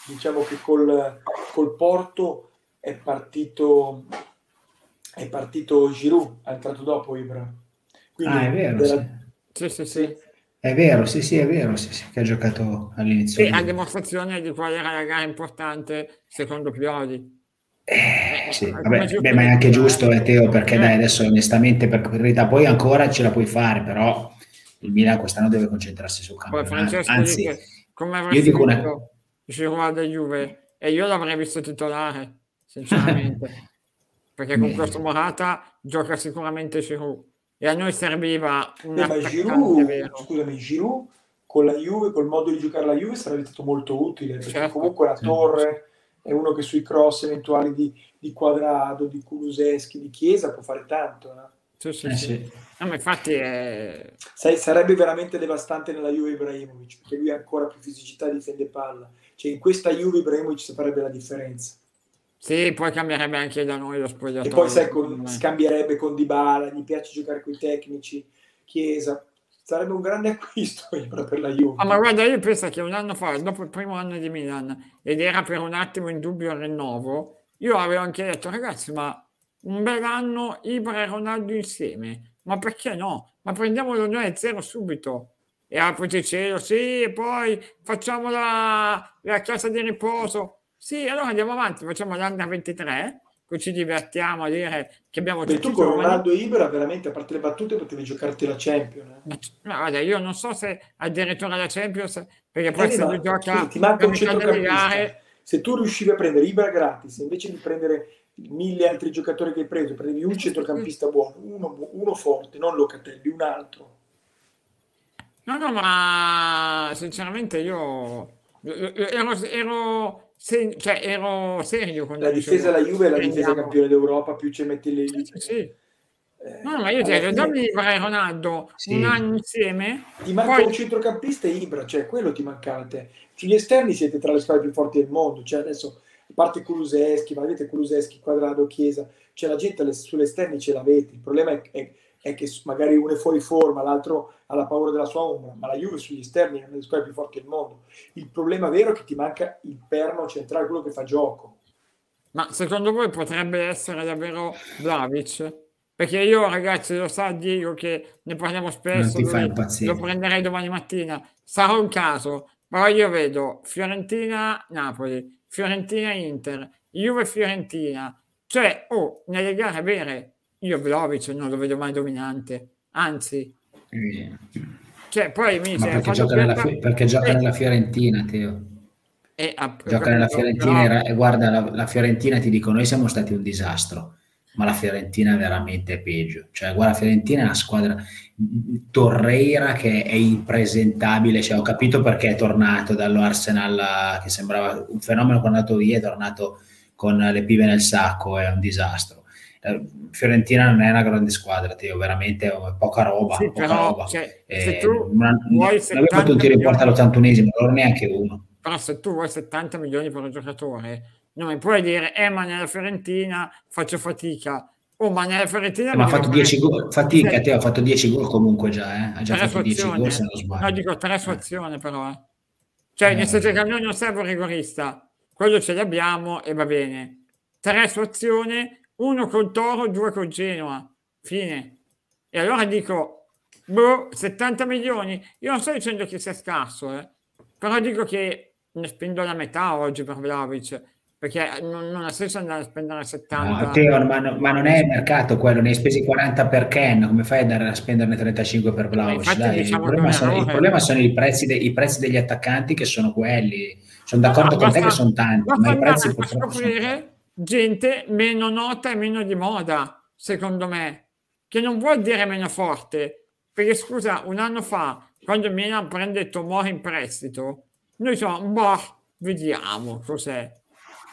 [SPEAKER 3] diciamo che col, col Porto è partito è partito Giroud, è entrato dopo Ibra.
[SPEAKER 2] Quindi ah, è vero. Era...
[SPEAKER 1] Sì. sì, sì, sì.
[SPEAKER 2] È vero, sì, sì, è vero, sì, sì, che ha giocato all'inizio.
[SPEAKER 1] Sì, a dimostrazione di qual era la gara importante secondo Pioli.
[SPEAKER 2] Eh, sì, vabbè, beh, ma è anche giusto, eh, Teo, perché dai, adesso onestamente per verità poi ancora ce la puoi fare, però il Milan quest'anno deve concentrarsi sul campo. Anzi, dice,
[SPEAKER 1] come io dico una... Giroud Juve e io l'avrei visto titolare, sinceramente, [LAUGHS] perché con questo Morata gioca sicuramente Giroud e a noi serviva un eh, ma Giroud, vero.
[SPEAKER 3] scusami, Giroud con la Juve, col modo di giocare la Juve sarebbe stato molto utile, perché certo. comunque la torre è uno che sui cross eventuali di, di Quadrado, di Kuluseschi, di Chiesa può fare tanto. Eh?
[SPEAKER 1] Sì, sì, eh, sì. No, ma infatti è...
[SPEAKER 3] Sai, sarebbe veramente devastante nella Juve Ibrahimovic, perché lui ha ancora più fisicità difende palla. Cioè in questa Juve Ibrahimovic farebbe la differenza.
[SPEAKER 1] Sì, poi cambierebbe anche da noi lo spogliatoio.
[SPEAKER 3] E poi sai, con, scambierebbe con Dybala, gli piace giocare con i tecnici, Chiesa, sarebbe un grande [LAUGHS] acquisto per la Juve.
[SPEAKER 1] Ah, ma guarda, io penso che un anno fa, dopo il primo anno di Milan, ed era per un attimo in dubbio il rinnovo, io avevo anche detto, ragazzi, ma un bel anno Ibra e Ronaldo insieme, ma perché no? Ma prendiamolo noi a zero subito. E apriti cielo, sì, e poi facciamo la, la casa di riposo. Sì, allora andiamo avanti, facciamo l'Under 23 così ci divertiamo a dire che abbiamo
[SPEAKER 3] Beh, tu con Ronaldo Ibra veramente a parte le battute potevi giocarti la Champions eh?
[SPEAKER 1] no, guarda, io non so se addirittura la Champions perché poi eh, se
[SPEAKER 3] lui gioca ti manca un centrocampista. se tu riuscivi a prendere Ibra gratis invece di prendere mille altri giocatori che hai preso prendevi un centrocampista buono uno, uno forte, non Locatelli, un altro.
[SPEAKER 1] No no ma sinceramente io ero, ero se, cioè, ero serio
[SPEAKER 3] con la difesa della Juve è la difesa campione d'Europa più ci metti le
[SPEAKER 1] sì, sì. Eh, no, ma io ti dico, dammi Ibra e Ronaldo sì. un anno insieme.
[SPEAKER 3] Ti manca poi... un centrocampista e Ibra, cioè quello ti mancate. Sugli esterni siete tra le squadre più forti del mondo, cioè adesso, a parte Kuluseschi, ma avete Kuluseschi, Quadrado, Chiesa, cioè la gente sulle esterni ce l'avete. Il problema è, è, è, che magari uno è fuori forma, l'altro ha la paura della sua ombra, ma la Juve sugli esterni è una delle squadre più forti del mondo. Il problema vero è che ti manca il perno centrale, quello che fa gioco.
[SPEAKER 1] Ma secondo voi potrebbe essere davvero Vlavic? Perché io, ragazzi, lo sa Diego che ne parliamo spesso, lo prenderei domani mattina. Sarà un caso, però io vedo Fiorentina-Napoli, Fiorentina-Inter, Juve-Fiorentina. Cioè, oh, nelle gare vere, io Vlaovic non lo vedo mai dominante, anzi, cioè, poi mi
[SPEAKER 2] dice, perché, gioca nella, perché gioca nella Fiorentina, Teo. E, app- gioca nella Fiorentina e guarda, la, la, Fiorentina ti dico, noi siamo stati un disastro, ma la Fiorentina è veramente peggio. Cioè, guarda, la Fiorentina è una squadra Torreira che è impresentabile, cioè, ho capito perché è tornato dall'Arsenal che sembrava un fenomeno quando è andato via, è tornato con le pive nel sacco, è un disastro eh, Fiorentina non è una grande squadra, Teo, veramente poca roba. Sì, poca però, roba. Cioè, eh, se tu non, vuoi non fatto un tiro in porta all'81esimo, allora neanche uno.
[SPEAKER 1] Però se tu vuoi 70 milioni per un giocatore, non mi puoi dire, eh, ma nella Fiorentina faccio fatica. Oh, ma nella Fiorentina...
[SPEAKER 2] Eh, ma ha fatto 10 gol, fatica, te ha fatto 10 gol comunque già, eh? Ha già
[SPEAKER 1] tre
[SPEAKER 2] fatto 10 gol se non sbaglio.
[SPEAKER 1] No, dico tre su azione però, eh. Cioè, nel senso che noi non serve un rigorista, quello ce l'abbiamo e va bene. Tre su azione, uno col Toro, due col Genoa. Fine. E allora dico, boh, 70 milioni. Io non sto dicendo che sia scarso, eh. però dico che ne spendo la metà oggi per Vlaovic perché non, non, ha senso andare a spendere 70
[SPEAKER 2] no, Teo, ma, no, ma, non è il mercato quello, ne hai spesi 40 per Ken come fai ad andare a spenderne 35 per Vlaovic? Diciamo il, problema sono, il, problema sono, i prezzi, de, i prezzi, degli attaccanti che sono quelli sono d'accordo no, con te che sono tanti ma i prezzi purtroppo
[SPEAKER 1] scoprire sono... gente meno nota e meno di moda secondo me che non vuol dire meno forte. Perché scusa un anno fa quando Milan prende Tomori in prestito noi siamo boh vediamo cos'è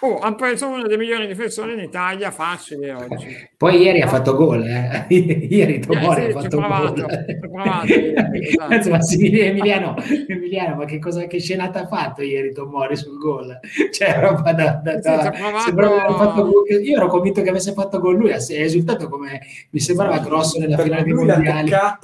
[SPEAKER 1] Oh, ha preso uno dei migliori difensori in Italia, facile oggi. [LAUGHS]
[SPEAKER 2] Poi ieri ha fatto gol, eh? [LAUGHS] ieri Tomori eh, sì, ha fatto provato, gol. Provato, [LAUGHS] esatto. Emiliano, Emiliano, ma che, cosa, che scenata ha fatto ieri Tomori sul gol? Cioè, roba da... da, da sì, provato... Io ero convinto che avesse fatto gol lui, è esultato come mi sembrava grosso nella finale dei mondiali.
[SPEAKER 3] L'ha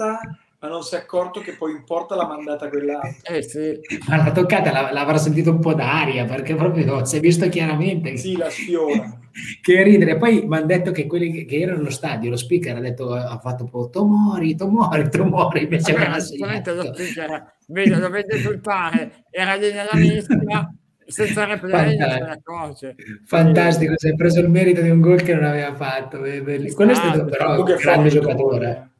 [SPEAKER 3] ma non si è accorto che poi in porta l'ha mandata quella.
[SPEAKER 1] Eh sì.
[SPEAKER 2] Ma l'ha toccata, l'avrà sentito un po' d'aria, perché proprio si è visto chiaramente.
[SPEAKER 3] Sì, la sfiora. [LAUGHS]
[SPEAKER 2] che ridere. Poi mi hanno detto che quelli che, erano allo stadio, lo speaker ha detto, ha fatto un po' Tomori, Tomori, Tomori, invece
[SPEAKER 1] Vabbè, segnato. lo speaker, vede, lo vede esultare, era lì nella mischia, senza [LAUGHS] replay
[SPEAKER 2] Fantastico, Fantastico, si è preso il merito di un gol che non aveva fatto. Quello è stato però un grande giocatore.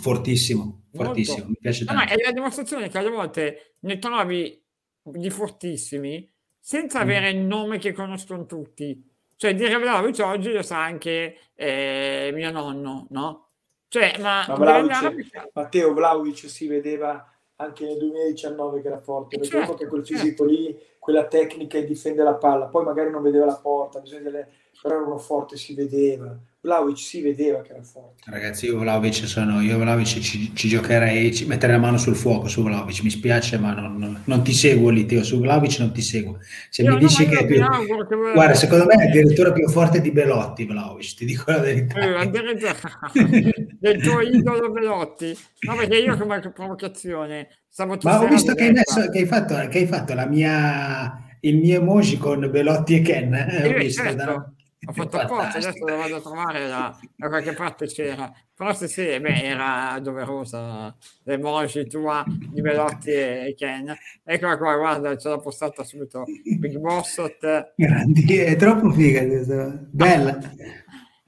[SPEAKER 2] Fortissimo fortissimo, mi piace tanto.
[SPEAKER 1] No, è la dimostrazione che alle volte ne trovi di fortissimi senza mm. avere il nome che conoscono tutti. Cioè, dire Vlaovic oggi lo sa anche eh, mio nonno, no? Cioè, ma,
[SPEAKER 3] ma Vlaovic, Matteo Vlaovic si vedeva anche nel 2019 che era forte, perché certo, che quel certo. fisico certo. lì, quella tecnica e difende la palla, poi magari non vedeva la porta, delle... però era uno forte, si vedeva. Vlaovic si vedeva che era forte.
[SPEAKER 2] Ragazzi, io Vlaovic sono, io Vlaovic ci, ci giocherei, ci metterei la mano sul fuoco su Vlaovic, mi spiace ma non, non, non ti seguo lì, Teo, su Vlaovic non ti seguo. Se io mi dici che... Più, guarda, secondo me è addirittura più forte di Belotti Vlaovic, ti dico la verità.
[SPEAKER 1] Eh, [LAUGHS] del tuo idolo Belotti. No, perché io come provocazione...
[SPEAKER 2] Ma ho visto che hai, messo, che hai, fatto, che hai fatto la mia, il mio emoji con Belotti e Ken. Eh, ho visto,
[SPEAKER 1] certo. da ho fatto apposta, adesso lo vado a trovare da, da qualche parte c'era, però se sì, beh, era doverosa l'emoji tua di Belotti e Ken. Eccola qua, guarda, ce l'ho postata subito, Big Bossot.
[SPEAKER 2] Grandi, è troppo figa, bella.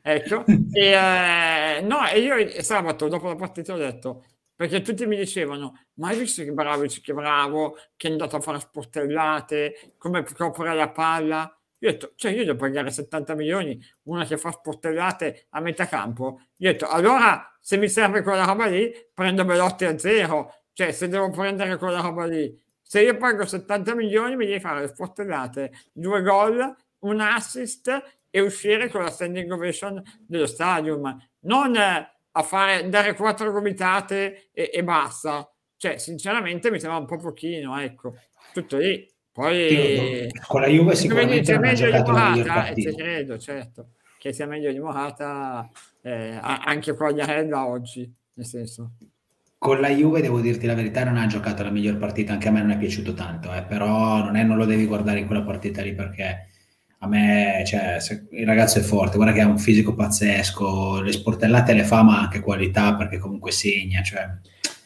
[SPEAKER 1] ecco, e, eh, no, e io sabato dopo la partita ho detto, perché tutti mi dicevano, ma hai visto che bravo, che bravo, che è andato a fare sportellate, come copre la palla? Io ho detto, cioè io devo pagare 70 milioni, una che fa sportellate a metà campo. Io ho detto, allora se mi serve quella roba lì, prendo Belotti a zero. Cioè, se devo prendere quella roba lì, se io pago 70 milioni, mi devi fare le sportellate, due gol, un assist e uscire con la standing ovation dello stadium. Non a fare, dare quattro gomitate e, e basta. Cioè, sinceramente mi sembra un po' pochino, ecco. Tutto lì. Poi
[SPEAKER 2] con la Juve sicuramente non ha giocato
[SPEAKER 1] la miglior eh, Ci credo, certo, che sia meglio di Morata eh, anche con Quagliarella oggi, nel senso.
[SPEAKER 2] Con la Juve devo dirti la verità, non ha giocato la miglior partita, anche a me non è piaciuto tanto, eh, però non, è, non lo devi guardare in quella partita lì perché a me, cioè, il ragazzo è forte, guarda che ha un fisico pazzesco, le sportellate le fa ma anche qualità perché comunque segna, cioè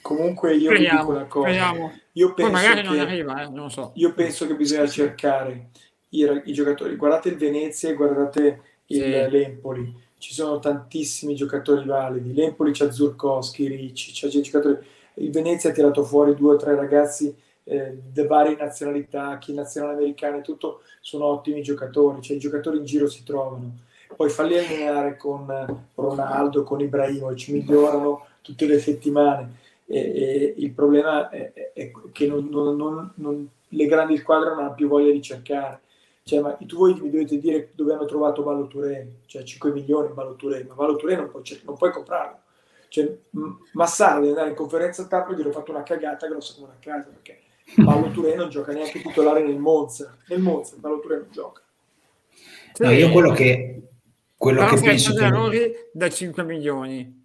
[SPEAKER 3] Comunque io speriamo, dico una cosa. Speriamo. Io penso
[SPEAKER 1] magari che, non arriva, eh, non so.
[SPEAKER 3] Io penso che bisogna cercare i, i giocatori. Guardate il Venezia e guardate il sì. l'Empoli. Ci sono tantissimi giocatori validi. L'Empoli c'ha Zurkowski, Ricci, c'ha giocatori. Il Venezia ha tirato fuori due o tre ragazzi eh, di varie nazionalità, chi nazionale americana e tutto, sono ottimi giocatori. Cioè, i giocatori in giro si trovano. Poi falli allenare con Ronaldo, con Ibrahimovic, migliorano tutte le settimane e, e il problema è, è che non, non, non, le grandi squadre non hanno più voglia di cercare. Cioè, ma tu voi mi dovete dire dove hanno trovato Baloturé, cioè 5 milioni Baloturé, ma Baloturé non puoi, non puoi comprarlo. Cioè, Massaro deve andare in conferenza stampa e dire ho fatto una cagata grossa come una casa, perché Baloturé non gioca neanche titolare nel Monza. Nel Monza Baloturé non gioca.
[SPEAKER 2] No, io quello che, quello
[SPEAKER 1] Però
[SPEAKER 2] che penso...
[SPEAKER 1] degli
[SPEAKER 2] Che...
[SPEAKER 1] da 5 milioni.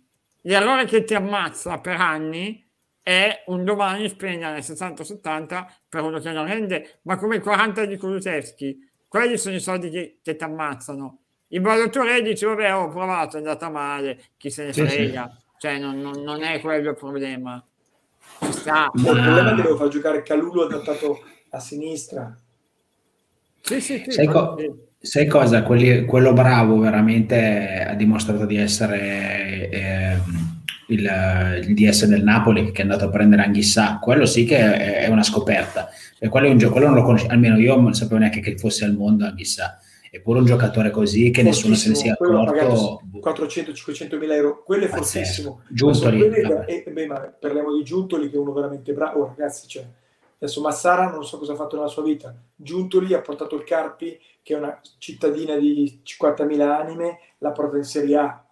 [SPEAKER 1] L'errore che ti ammazza per anni è un domani spendere 60-70 per uno che non rende, ma come i 40 di Kulusevski. Quelli sono i soldi che, che ti ammazzano. Il ballottore dice, vabbè, ho provato, è andata male, chi se ne
[SPEAKER 2] Sì,
[SPEAKER 1] frega.
[SPEAKER 2] sì.
[SPEAKER 1] Cioè, non, non- non è quello il problema. Ci sta.
[SPEAKER 3] Il problema è che devo far giocare Calulu adattato a sinistra.
[SPEAKER 1] Sì, sì, sì.
[SPEAKER 2] Sai, co-
[SPEAKER 1] sì.
[SPEAKER 2] Sai cosa? Quelli- quello bravo veramente ha dimostrato di essere ehm, il, il DS del Napoli che è andato a prendere Anghissà. Quello sì che è, è una scoperta. E quello, è un gio- quello non lo conosco, almeno io non sapevo neanche che fosse al mondo Anghissà. Eppure un giocatore così che nessuno se ne sia
[SPEAKER 3] Fortissimo,
[SPEAKER 2] accorto.
[SPEAKER 3] pagato 400-500 mila euro, quello è fortissimo.
[SPEAKER 2] Giuntoli,
[SPEAKER 3] e- beh, ma parliamo di Giuntoli che è uno veramente bravo, Oh, ragazzi, cioè, adesso Massara non so cosa ha fatto nella sua vita, Giuntoli ha portato il Carpi, che è una cittadina di 50.000 anime, l'ha portato in Serie A,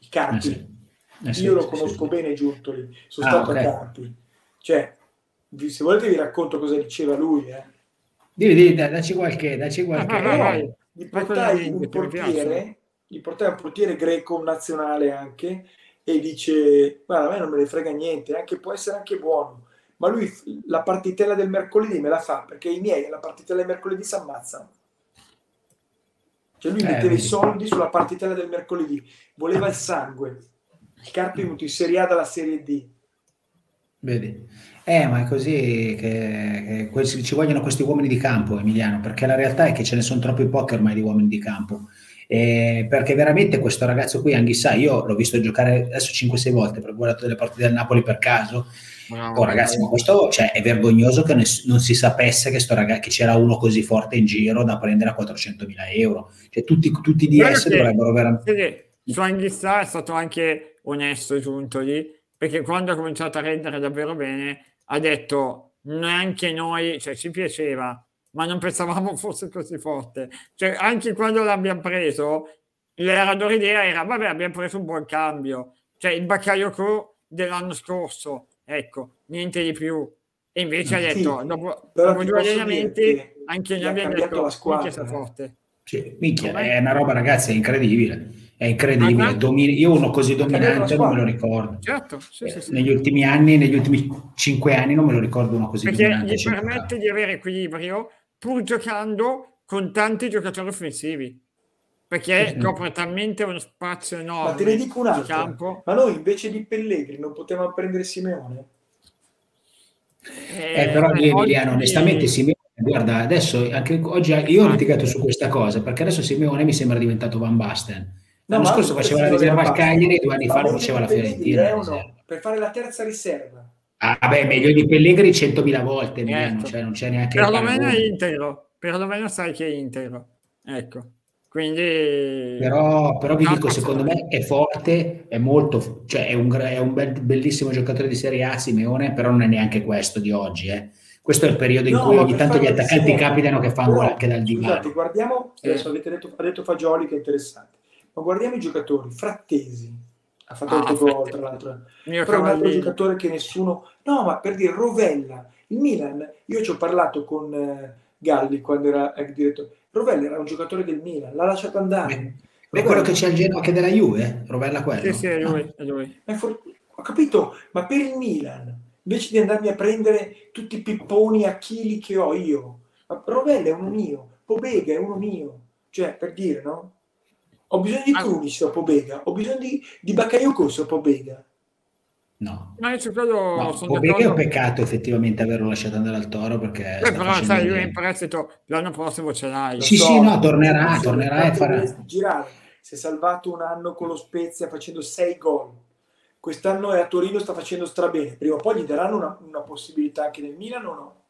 [SPEAKER 3] il
[SPEAKER 2] Eh
[SPEAKER 3] Carpi.
[SPEAKER 2] sì. Eh sì,
[SPEAKER 3] Io lo conosco
[SPEAKER 2] sì.
[SPEAKER 3] bene Giuntoli, sono
[SPEAKER 2] Ah,
[SPEAKER 3] stato
[SPEAKER 2] ok.
[SPEAKER 3] a Carpi. Cioè, se volete vi racconto cosa diceva lui, eh.
[SPEAKER 2] Divi, dai, dacci qualche, dacci qualche...
[SPEAKER 1] Ah, vai, vai, vai.
[SPEAKER 3] gli
[SPEAKER 1] Vai con
[SPEAKER 3] portai un portiere, gli portai un portiere greco, nazionale anche, e dice, guarda, a me non me ne frega niente, anche, può essere anche buono, ma lui la partitella del mercoledì me la fa, perché i miei la partitella del mercoledì si ammazzano. Cioè lui
[SPEAKER 2] Eh,
[SPEAKER 3] metteva i
[SPEAKER 2] vedi.
[SPEAKER 3] soldi sulla partitella del mercoledì, voleva il sangue. Il Carpi è venuto in Serie A dalla Serie D.
[SPEAKER 2] Vedi? Eh, ma è così che, che questi- ci vogliono questi uomini di campo, Emiliano, perché la realtà è che ce ne sono troppi pochi ormai di uomini di campo. Eh, perché veramente questo ragazzo qui, Anghissà, io l'ho visto giocare adesso 5-6 volte, perché ho guardato delle partite del Napoli per caso. Oh, ragazzi, ma questo cioè, è vergognoso che ness- non si sapesse che, sto raga- che c'era uno così forte in giro da prendere a 400.000 euro. Cioè, tutti, tutti i
[SPEAKER 1] Guarda
[SPEAKER 2] DS
[SPEAKER 1] che-
[SPEAKER 2] dovrebbero veramente.
[SPEAKER 1] Su Anghissà è stato anche onesto Giuntoli, perché quando ha cominciato a rendere davvero bene ha detto neanche noi, cioè ci piaceva, ma non pensavamo [LAUGHS] fosse così forte. Cioè anche quando l'abbiamo preso, la loro idea era, vabbè abbiamo preso un buon cambio, cioè il Bakayoko dell'anno scorso, ecco, niente di più. E invece ha
[SPEAKER 3] Sì,
[SPEAKER 1] detto, dopo,
[SPEAKER 3] però
[SPEAKER 1] dopo
[SPEAKER 3] ti
[SPEAKER 1] due allenamenti, anche
[SPEAKER 3] gli
[SPEAKER 1] abbiamo detto,
[SPEAKER 3] la squadra, eh."
[SPEAKER 1] forte.
[SPEAKER 2] Sì, minchia,
[SPEAKER 1] Com'è?
[SPEAKER 2] è una roba, ragazzi, è incredibile. È incredibile.
[SPEAKER 1] Ah,
[SPEAKER 2] Domini- io uno così dominante non me lo ricordo.
[SPEAKER 1] Certo, sì, sì, sì.
[SPEAKER 2] Negli ultimi anni, negli ultimi cinque anni, non me lo ricordo uno così
[SPEAKER 1] perché
[SPEAKER 2] dominante.
[SPEAKER 1] gli
[SPEAKER 2] Cioè,
[SPEAKER 1] permette di avere equilibrio pur giocando con tanti giocatori offensivi perché copre talmente uno spazio enorme
[SPEAKER 3] Ma te ne dico
[SPEAKER 1] di
[SPEAKER 3] un'altra.
[SPEAKER 1] campo
[SPEAKER 3] Ma noi invece di Pellegrini non potevamo prendere Simeone?
[SPEAKER 2] Eh, però
[SPEAKER 1] eh,
[SPEAKER 2] lì, Emiliano,
[SPEAKER 1] oggi-
[SPEAKER 2] onestamente, Simeone, guarda, adesso anche oggi io ho litigato su questa cosa perché adesso Simeone mi sembra diventato Van Basten. L'anno
[SPEAKER 3] ma
[SPEAKER 2] scorso faceva la riserva al. Cagliari, due anni
[SPEAKER 3] Ma
[SPEAKER 2] fa lo
[SPEAKER 3] meglio
[SPEAKER 2] faceva la Fiorentina.
[SPEAKER 3] eh, no? Per fare la terza riserva.
[SPEAKER 2] Ah, beh, meglio di Pellegrini 100.000 volte,
[SPEAKER 1] Certo.
[SPEAKER 2] cioè non c'è neanche
[SPEAKER 1] perlomeno è integro perlomeno sai che è integro ecco quindi
[SPEAKER 2] Però, però vi dico, secondo me è forte, è molto, cioè è un, è un bel- bellissimo giocatore di Serie A, Simeone, però non è neanche questo di oggi. eh. Questo è il periodo in
[SPEAKER 3] No,
[SPEAKER 2] cui ogni tanto gli attaccanti
[SPEAKER 3] Simeone-
[SPEAKER 2] capitano che fanno
[SPEAKER 3] Però,
[SPEAKER 2] anche dal
[SPEAKER 3] Scusate,
[SPEAKER 2] divano.
[SPEAKER 3] guardiamo,
[SPEAKER 1] Sì.
[SPEAKER 3] adesso avete detto, ha detto Fagioli che è interessante, ma guardiamo i giocatori, Frattesi, ha fatto
[SPEAKER 1] Ah,
[SPEAKER 3] 8 gol tra l'altro,
[SPEAKER 1] mio
[SPEAKER 3] però è un altro giocatore che nessuno, no ma per dire Rovella, il Milan, io ci ho parlato con eh, Galli quando era ex direttore, Rovella era un giocatore del Milan, l'ha lasciato andare.
[SPEAKER 2] Beh, Beh, quello che c'è al Genoa che è della Juve, eh? Rovella quello.
[SPEAKER 1] sì sì è lui, è lui.
[SPEAKER 3] Ma è for- Ho capito, ma per il Milan, invece di andarmi a prendere tutti i pipponi a chili che ho io, ma Rovella è uno mio, Pobega è uno mio, cioè per dire, no? Ho bisogno di
[SPEAKER 1] Ah.
[SPEAKER 3] Krunic su Pobega, ho bisogno di, di Bakayoko su Pobega.
[SPEAKER 2] No.
[SPEAKER 1] ma io su quello
[SPEAKER 2] No,
[SPEAKER 1] sono
[SPEAKER 2] è un peccato effettivamente averlo lasciato andare al toro perché sta
[SPEAKER 1] però sai, lui è
[SPEAKER 2] bene.
[SPEAKER 1] in prestito, l'anno prossimo ce l'hai.
[SPEAKER 2] Sì, sì, no, tornerà, tornerà e farà-
[SPEAKER 3] girare. Si è salvato un anno con lo Spezia facendo 6 gol. Quest'anno è a Torino, sta facendo strabene. Prima o poi gli daranno una, una possibilità anche nel Milan o no?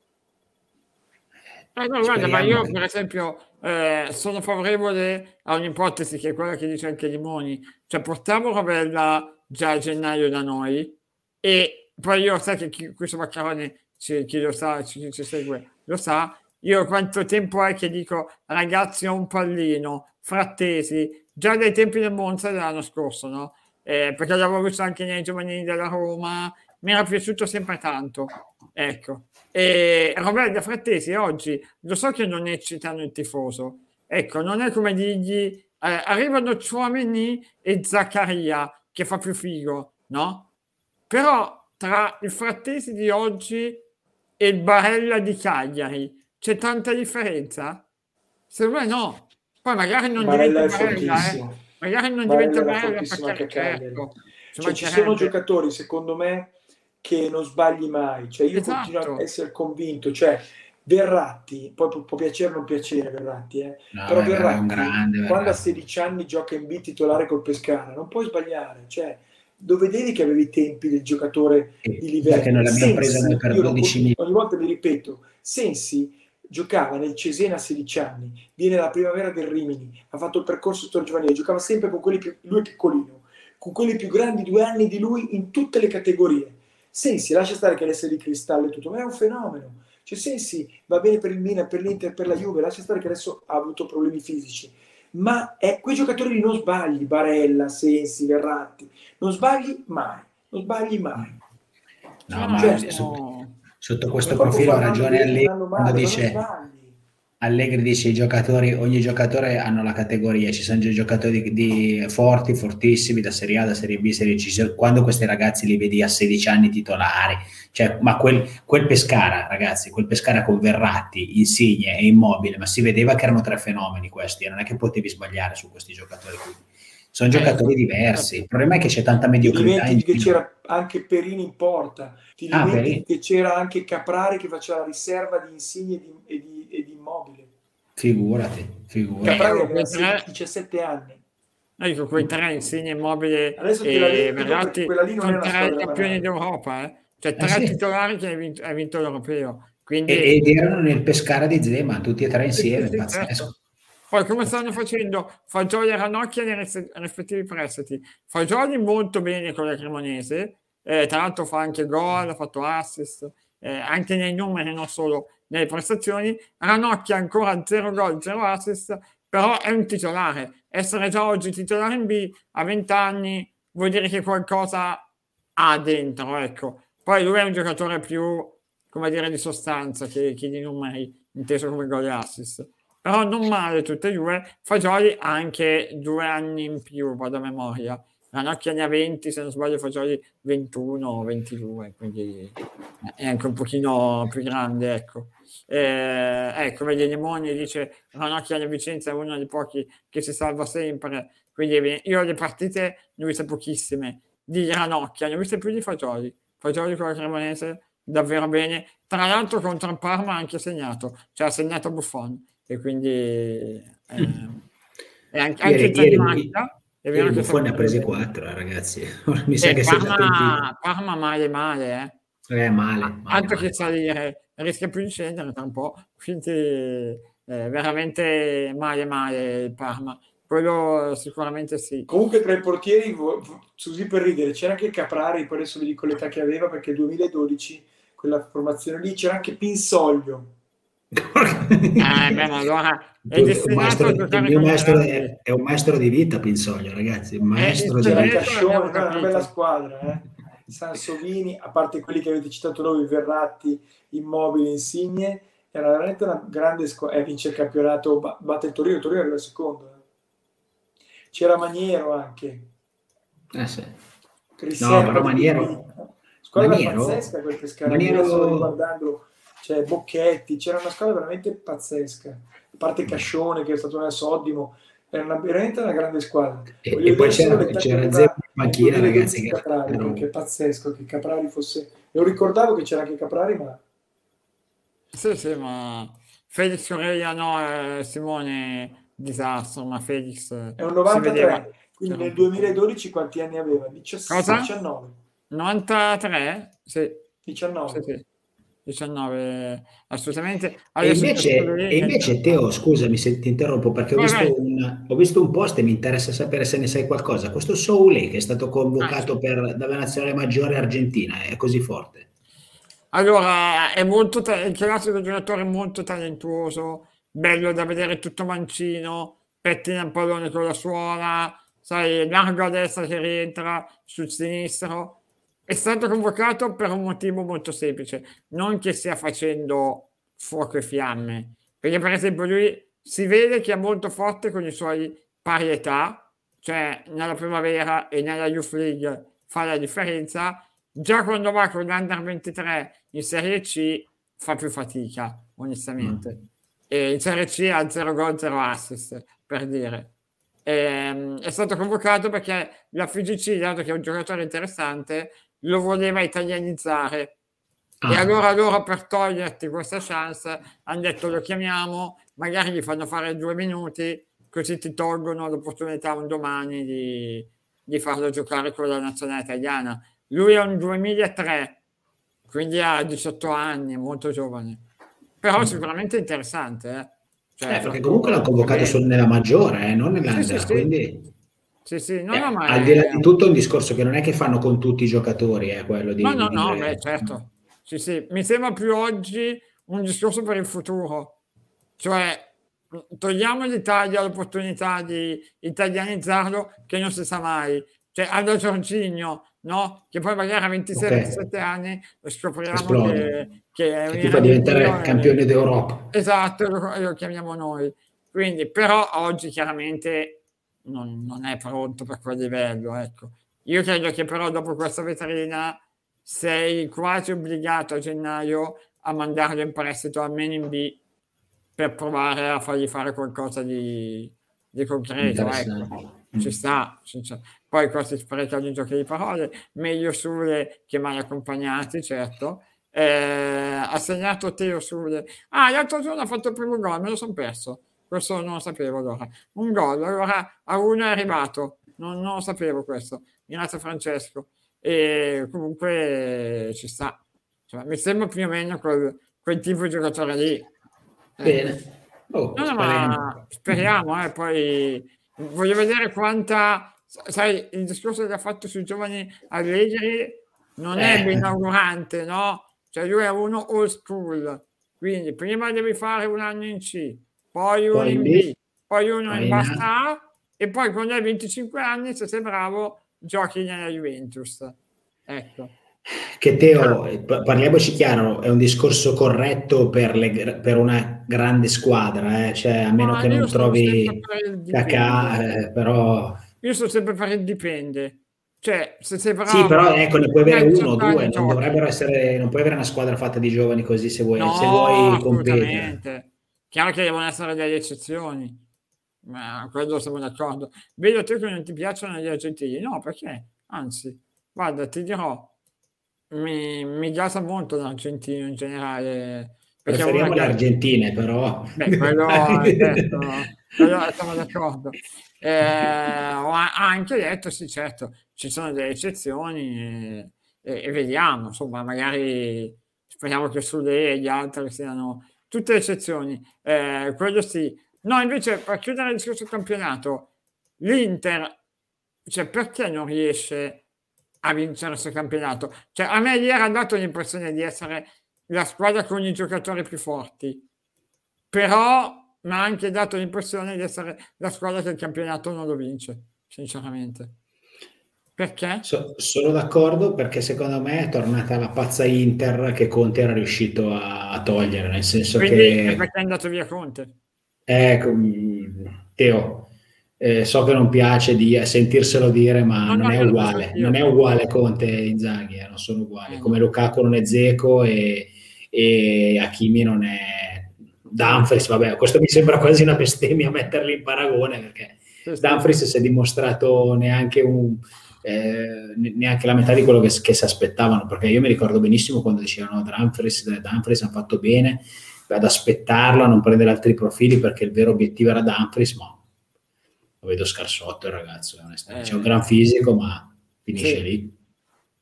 [SPEAKER 1] Eh, no, guarda, ma io per esempio eh, sono favorevole a un'ipotesi che è quella che dice anche Limoni, cioè portiamo Rovella già a gennaio da noi e poi io sai che chi, questo Maccarone ci- chi lo sa, chi ci segue lo sa, io quanto tempo è che dico ragazzi ho un pallino, frattesi, già dai tempi del Monza dell'anno scorso, no? Eh, perché l'avevo visto anche nei giovanili della Roma, mi era piaciuto sempre tanto, ecco. E Roberto Frattesi oggi lo so che non eccitano il tifoso, ecco, non è come dirgli, eh, arrivano Chouameni e Zaccaria, che fa più figo, no? Però tra il Frattesi di oggi e il Barella di Cagliari c'è tanta differenza? Secondo me no. Poi magari non
[SPEAKER 3] Barella
[SPEAKER 1] diventa Barella, eh. magari non
[SPEAKER 3] Barella
[SPEAKER 1] diventa Barella
[SPEAKER 3] fortissimo
[SPEAKER 1] perché
[SPEAKER 3] anche a Cagliari.
[SPEAKER 1] certo, ci
[SPEAKER 3] Cioè, ci sono giocatori, secondo me, che non sbagli mai. Cioè, io
[SPEAKER 1] Esatto.
[SPEAKER 3] continuo a essere convinto. Cioè, Verratti, poi può, può piacere o non piacere Verratti, eh.
[SPEAKER 2] No,
[SPEAKER 3] però
[SPEAKER 2] beh,
[SPEAKER 3] Verratti,
[SPEAKER 2] grande.
[SPEAKER 3] quando a
[SPEAKER 2] Verratti.
[SPEAKER 3] 16 anni gioca in B titolare col Pescara, non puoi sbagliare. Cioè, dove vedi che avevi i tempi del giocatore di livello?
[SPEAKER 2] Perché non l'abbiamo preso noi per
[SPEAKER 3] io lo-
[SPEAKER 2] 12 milioni.
[SPEAKER 3] ogni volta mi ripeto, Sensi giocava nel Cesena a 16 anni, viene dalla primavera del Rimini, ha fatto il percorso giovanile, giocava sempre con quelli più, lui è piccolino, con quelli più grandi due anni di lui in tutte le categorie. Sensi, lascia stare che l'essere di cristallo e tutto, ma è un fenomeno. Cioè Sensi va bene per il Milan, per l'Inter, per la Juve, lascia stare che adesso ha avuto problemi fisici, ma è, quei giocatori lì non sbagli, Barella, Sensi, Verratti, non sbagli mai, non sbagli mai.
[SPEAKER 2] No, ma
[SPEAKER 3] Cioè,
[SPEAKER 2] su- sotto questo
[SPEAKER 3] E poi
[SPEAKER 2] profilo ha ragione
[SPEAKER 3] male,
[SPEAKER 2] quando
[SPEAKER 3] ma
[SPEAKER 2] dice. Allegri dice i giocatori, ogni giocatore hanno la categoria, ci sono giocatori di, di forti, fortissimi, da Serie A, da Serie B, Serie C, quando questi ragazzi li vedi a 16 anni titolari, cioè, ma quel, quel Pescara, ragazzi, quel Pescara con Verratti, Insigne e Immobile, ma si vedeva che erano tre fenomeni questi, non è che potevi sbagliare su questi giocatori qui. Sono
[SPEAKER 1] Eh,
[SPEAKER 2] giocatori
[SPEAKER 1] certo.
[SPEAKER 2] diversi, il problema è che c'è tanta
[SPEAKER 3] Ti
[SPEAKER 2] mediocrità
[SPEAKER 3] dimentichi che c'era anche Perini in porta, ti
[SPEAKER 2] Ah,
[SPEAKER 3] che c'era anche Caprari che faceva la riserva di Insigne e di, e di, e di Immobile.
[SPEAKER 2] Figurati, figurati.
[SPEAKER 1] Quei tre-
[SPEAKER 3] 17 anni.
[SPEAKER 1] Ecco, quei tre insigne immobile
[SPEAKER 3] Adesso
[SPEAKER 1] e Verratti
[SPEAKER 3] perché quella lì non
[SPEAKER 1] sono tre campioni d'Europa, eh? cioè
[SPEAKER 2] Eh
[SPEAKER 1] tre
[SPEAKER 2] sì.
[SPEAKER 1] titolari che hai vinto, vinto l'Europeo. Quindi,
[SPEAKER 2] ed erano nel Pescara di Zema, tutti e tre insieme,
[SPEAKER 1] Sì, sì,
[SPEAKER 2] pazzesco.
[SPEAKER 1] certo. Poi come stanno facendo Fagioli e Ranocchia nei rispettivi prestiti? Fagioli molto bene con la Cremonese, eh, tra l'altro fa anche gol, ha fatto assist, eh, anche nei numeri, non solo nelle prestazioni. Ranocchia ancora 0 gol, 0 assist, però è un titolare. Essere già oggi titolare in B a 20 anni vuol dire che qualcosa ha dentro, ecco. Poi lui è un giocatore più, come dire, di sostanza che, che di numeri, inteso come gol e assist. Però non male tutte e due. Fagioli ha anche due anni in più, vado a memoria. Ranocchia ne ha 20, se non sbaglio Fagioli 21 o 22, quindi è anche un pochino più grande, ecco. Eh, ecco, vedi, Limoni dice Ranocchia alla Vicenza è uno dei pochi che si salva sempre, quindi io le partite ne ho viste pochissime di Ranocchia, ne ho viste più di Fagioli. Fagioli con la Cremonese davvero bene. Tra l'altro contro il Parma ha anche segnato, cioè ha segnato Buffon e quindi eh, e anche, anche
[SPEAKER 2] Ieri- ieri-
[SPEAKER 1] Maglia, è vero
[SPEAKER 2] Ieri
[SPEAKER 1] che
[SPEAKER 2] Buffon ne ha presi quattro, eh, ragazzi. [LAUGHS] Mi sa
[SPEAKER 1] Eh,
[SPEAKER 2] che è.
[SPEAKER 1] Parma, Parma male male, eh.
[SPEAKER 2] Eh, male, male,
[SPEAKER 1] altro
[SPEAKER 2] male.
[SPEAKER 1] che salire, rischia più di scendere tra un po', quindi eh, veramente male male il Parma, quello sicuramente sì.
[SPEAKER 3] Comunque tra i portieri, così per ridere, c'era anche Caprari, poi adesso vi dico l'età che aveva perché nel 2012, quella formazione lì, c'era anche Pinsoglio. [LAUGHS]
[SPEAKER 1] Eh, beh, allora è destinato
[SPEAKER 2] maestro-
[SPEAKER 1] a giocare
[SPEAKER 2] il maestro è, è un maestro di vita, Pinsoglio, ragazzi. Un maestro
[SPEAKER 1] il
[SPEAKER 2] di vita.
[SPEAKER 3] era una bella squadra, eh. Sansovini, a parte quelli che avete citato voi, Verratti, Immobile, Insigne, era veramente una grande squadra. Eh, vince il campionato, ba- batte il Torino, il Torino arriva secondo. eh. C'era Maniero anche.
[SPEAKER 2] Eh, sì.
[SPEAKER 3] Riserva
[SPEAKER 2] però
[SPEAKER 3] di
[SPEAKER 2] Maniero-.
[SPEAKER 3] Squadra
[SPEAKER 2] Maniero-
[SPEAKER 3] pazzesca quel Pescara,
[SPEAKER 2] Maniero-
[SPEAKER 3] adesso riguardandolo, c'è Bocchetti, c'era una squadra veramente pazzesca. A parte Cascione che è stato nel Soddimo, era una- veramente una grande squadra.
[SPEAKER 2] E, e poi c'era,
[SPEAKER 3] che
[SPEAKER 2] c'era Zema in
[SPEAKER 3] 2012
[SPEAKER 2] ragazzi. Che
[SPEAKER 3] Caprari, perché è pazzesco che Caprari fosse... Lo ricordavo che c'era anche Caprari, ma
[SPEAKER 1] Sì, sì, ma Felix Correa no, eh, Simone disastro, ma Felix eh,
[SPEAKER 3] è un
[SPEAKER 1] si vedeva.
[SPEAKER 3] 93. Quindi
[SPEAKER 1] C'era
[SPEAKER 3] nel
[SPEAKER 1] un po'
[SPEAKER 3] 2012 quanti anni aveva? 17,
[SPEAKER 1] Cosa?
[SPEAKER 3] 19.
[SPEAKER 1] 93? Sì,
[SPEAKER 3] 19.
[SPEAKER 1] sì, sì. 19, assolutamente.
[SPEAKER 2] E
[SPEAKER 1] Adesso
[SPEAKER 2] invece,
[SPEAKER 1] questo lì
[SPEAKER 2] e invece,
[SPEAKER 1] è-
[SPEAKER 2] Teo, scusami se ti interrompo perché ho visto, un, ho visto un post e mi interessa sapere se ne sai qualcosa. Questo Soule che è stato convocato
[SPEAKER 1] Ah,
[SPEAKER 2] per, dalla nazionale maggiore argentina è così forte.
[SPEAKER 1] Allora, è molto il classico giocatore molto talentuoso, bello da vedere tutto mancino, pettina il pallone con la suola, sai, largo a destra che rientra sul sinistro. È stato convocato per un motivo molto semplice, non che stia facendo fuoco e fiamme, perché per esempio lui si vede che è molto forte con i suoi pari età, cioè nella primavera e nella Youth League fa la differenza, già quando va con l'Under 23 in Serie C fa più fatica, onestamente. Mm. E in Serie C ha 0 gol, 0 assist, per dire. E, ehm, è stato convocato perché la FIGC, dato che è un giocatore interessante, lo voleva italianizzare. Ah. E allora loro per toglierti questa chance hanno detto lo chiamiamo, magari gli fanno fare due minuti, così ti tolgono l'opportunità un domani di, di farlo giocare con la nazionale italiana. Lui è un 2003, quindi ha 18 anni, molto giovane. Però mm. sicuramente interessante. Eh?
[SPEAKER 2] Cioè, eh, perché comunque l'hanno convocato solo nella maggiore, eh, non nell'under, sì, sì, quindi...
[SPEAKER 1] Sì, sì, no,
[SPEAKER 2] eh,
[SPEAKER 1] no, ma
[SPEAKER 2] al di là di tutto è un discorso che non è che fanno con tutti i giocatori, è quello di...
[SPEAKER 1] No, no, no, beh, certo. Sì, sì, mi sembra più oggi un discorso per il futuro. Cioè, togliamo l'Italia l'opportunità di italianizzarlo che non si sa mai. Cioè, Aldo Giorgigno, no? Che poi magari a 26-27 okay. anni scopriamo che, che,
[SPEAKER 2] è che ti fa diventare campione d'Europa.
[SPEAKER 1] Esatto, lo, lo, chiamiamo noi. Quindi, però oggi chiaramente non, non, è pronto per quel livello, ecco. Io credo che però dopo questa vetrina sei quasi obbligato a gennaio a mandarlo in prestito almeno in B per provare a fargli fare qualcosa di, di concreto. Ecco. Ci sta, ci sta. Poi qua si spreca di giochi di parole, meglio Sule che mai accompagnati, certo. Eh, ha segnato Teo Sule. Ah, l'altro giorno ha fatto il primo gol, me lo sono perso. Questo non lo sapevo allora. Un gol, allora a uno è arrivato. Non, non lo sapevo questo. Grazie Francesco. E comunque ci sta. Cioè, mi sembra più o meno quel, quel tipo di giocatore lì.
[SPEAKER 2] Bene.
[SPEAKER 1] Oh, no, no, speriamo, speriamo eh, poi voglio vedere quanta, sai, il discorso che ha fatto sui giovani Allegri non è eh. inaugurante, no? Cioè lui è uno old school, quindi prima devi fare un anno in C, poi uno poi in B, poi uno in basta A e poi quando hai 25 anni, se sei bravo, giochi nella Juventus. Ecco.
[SPEAKER 2] Che Teo, parliamoci chiaro, è un discorso corretto per, le, per una grande squadra, eh? cioè, a meno no, che non trovi cacà, eh, però...
[SPEAKER 1] Io sto sempre per il dipende. Cioè, se sei bravo...
[SPEAKER 2] Sì, però ecco, ne puoi avere uno o due, non dovrebbero essere... Non puoi avere una squadra fatta di giovani così se vuoi, no, se vuoi competere.
[SPEAKER 1] Chiaro che devono essere delle eccezioni, ma quello siamo d'accordo. Vedo te che non ti piacciono gli argentini. No, perché? Anzi, guarda, ti dirò, mi, mi gasa molto l'argentino in generale.
[SPEAKER 2] Preferiamo le argentine, però.
[SPEAKER 1] Beh, quello, detto, quello siamo d'accordo. Eh, ho anche detto, sì, certo, ci sono delle eccezioni e, e, e vediamo, insomma, magari speriamo che Sule e gli altri siano tutte eccezioni. Eh, quello sì. No, invece, per chiudere il discorso campionato, l'Inter, cioè, perché non riesce a vincere questo campionato. Cioè, a me ieri ha dato l'impressione di essere la squadra con i giocatori più forti, però mi ha anche dato l'impressione di essere la squadra che il campionato non lo vince, sinceramente. Perché?
[SPEAKER 2] So, sono d'accordo perché secondo me è tornata la pazza Inter che Conte era riuscito a, a togliere, nel senso
[SPEAKER 1] Quindi
[SPEAKER 2] che...
[SPEAKER 1] perché è andato via Conte?
[SPEAKER 2] Ecco, Teo, eh, so che non piace di sentirselo dire, ma no, non, no, è uguale, non è uguale Conte e Inzaghi, eh, non sono uguali, eh, come Lukaku non è Zeco e, e Hakimi non è Dumfries, vabbè, questo mi sembra quasi una bestemmia metterli in paragone perché Dumfries si è dimostrato neanche, un, eh, neanche la metà di quello che, che, si aspettavano, perché io mi ricordo benissimo quando dicevano Dumfries, Dumfries ha fatto bene ad aspettarlo, a non prendere altri profili perché il vero obiettivo era Dumfries, ma lo vedo scarsotto il ragazzo, onestamente. Eh, C'è un gran fisico, ma finisce sì. lì.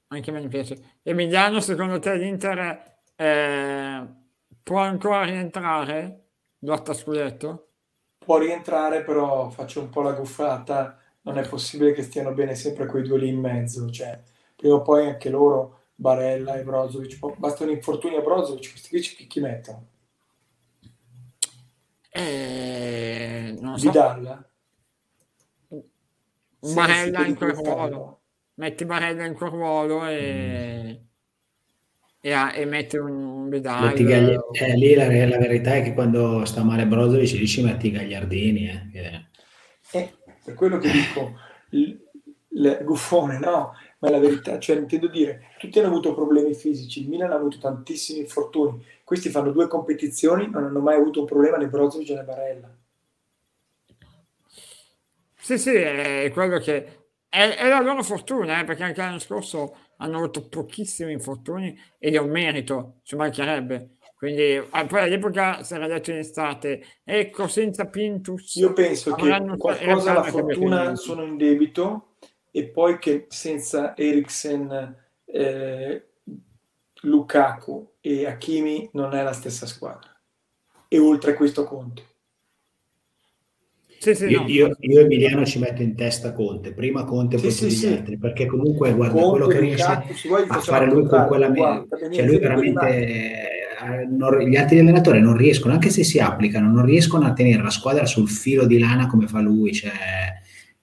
[SPEAKER 1] Anche a me piace. Emiliano, secondo te l'Inter eh, può ancora rientrare? Lotta scudetto?
[SPEAKER 3] Può rientrare, però faccio un po' la guffata. Non è possibile che stiano bene sempre quei due lì in mezzo. Cioè, prima o poi anche loro, Barella e Brozovic, basta un infortunio a Brozovic, questi qui chi, chi mettono?
[SPEAKER 1] Eh, non so.
[SPEAKER 3] Vidal?
[SPEAKER 1] Barella in quel ruolo. Metti Barella in quel ruolo e... e, a, e metti un
[SPEAKER 2] gagli... eh, lì la, la, verità è che quando sta male Brozovic dici metti i gagliardini. Eh, che...
[SPEAKER 3] eh, per quello che dico, il, il guffone, no, ma è la verità, cioè intendo dire, tutti hanno avuto problemi fisici, il Milan ha avuto tantissimi infortuni, questi fanno due competizioni, non hanno mai avuto un problema né Brozovic né Barella.
[SPEAKER 1] Sì, sì, è quello che è, è la loro fortuna, eh, perché anche l'anno scorso hanno avuto pochissimi infortuni ed è un merito, ci mancherebbe. Quindi eh, poi all'epoca si era detto in estate, ecco, senza Pintus.
[SPEAKER 3] Io penso che qualcosa la fortuna sono in debito e poi che senza Eriksen, eh, Lukaku e Hakimi non è la stessa squadra. E oltre a questo conto.
[SPEAKER 2] Sì, sì, io, no. io, io, Emiliano ci metto in testa Conte, prima Conte poi sì, tutti gli altri, perché comunque guarda Conte, quello che riesce Lukaku, a fare lui con quella guarda, cioè lui veramente non, gli altri allenatori non riescono, anche se si applicano, non riescono a tenere la squadra sul filo di lana come fa lui, cioè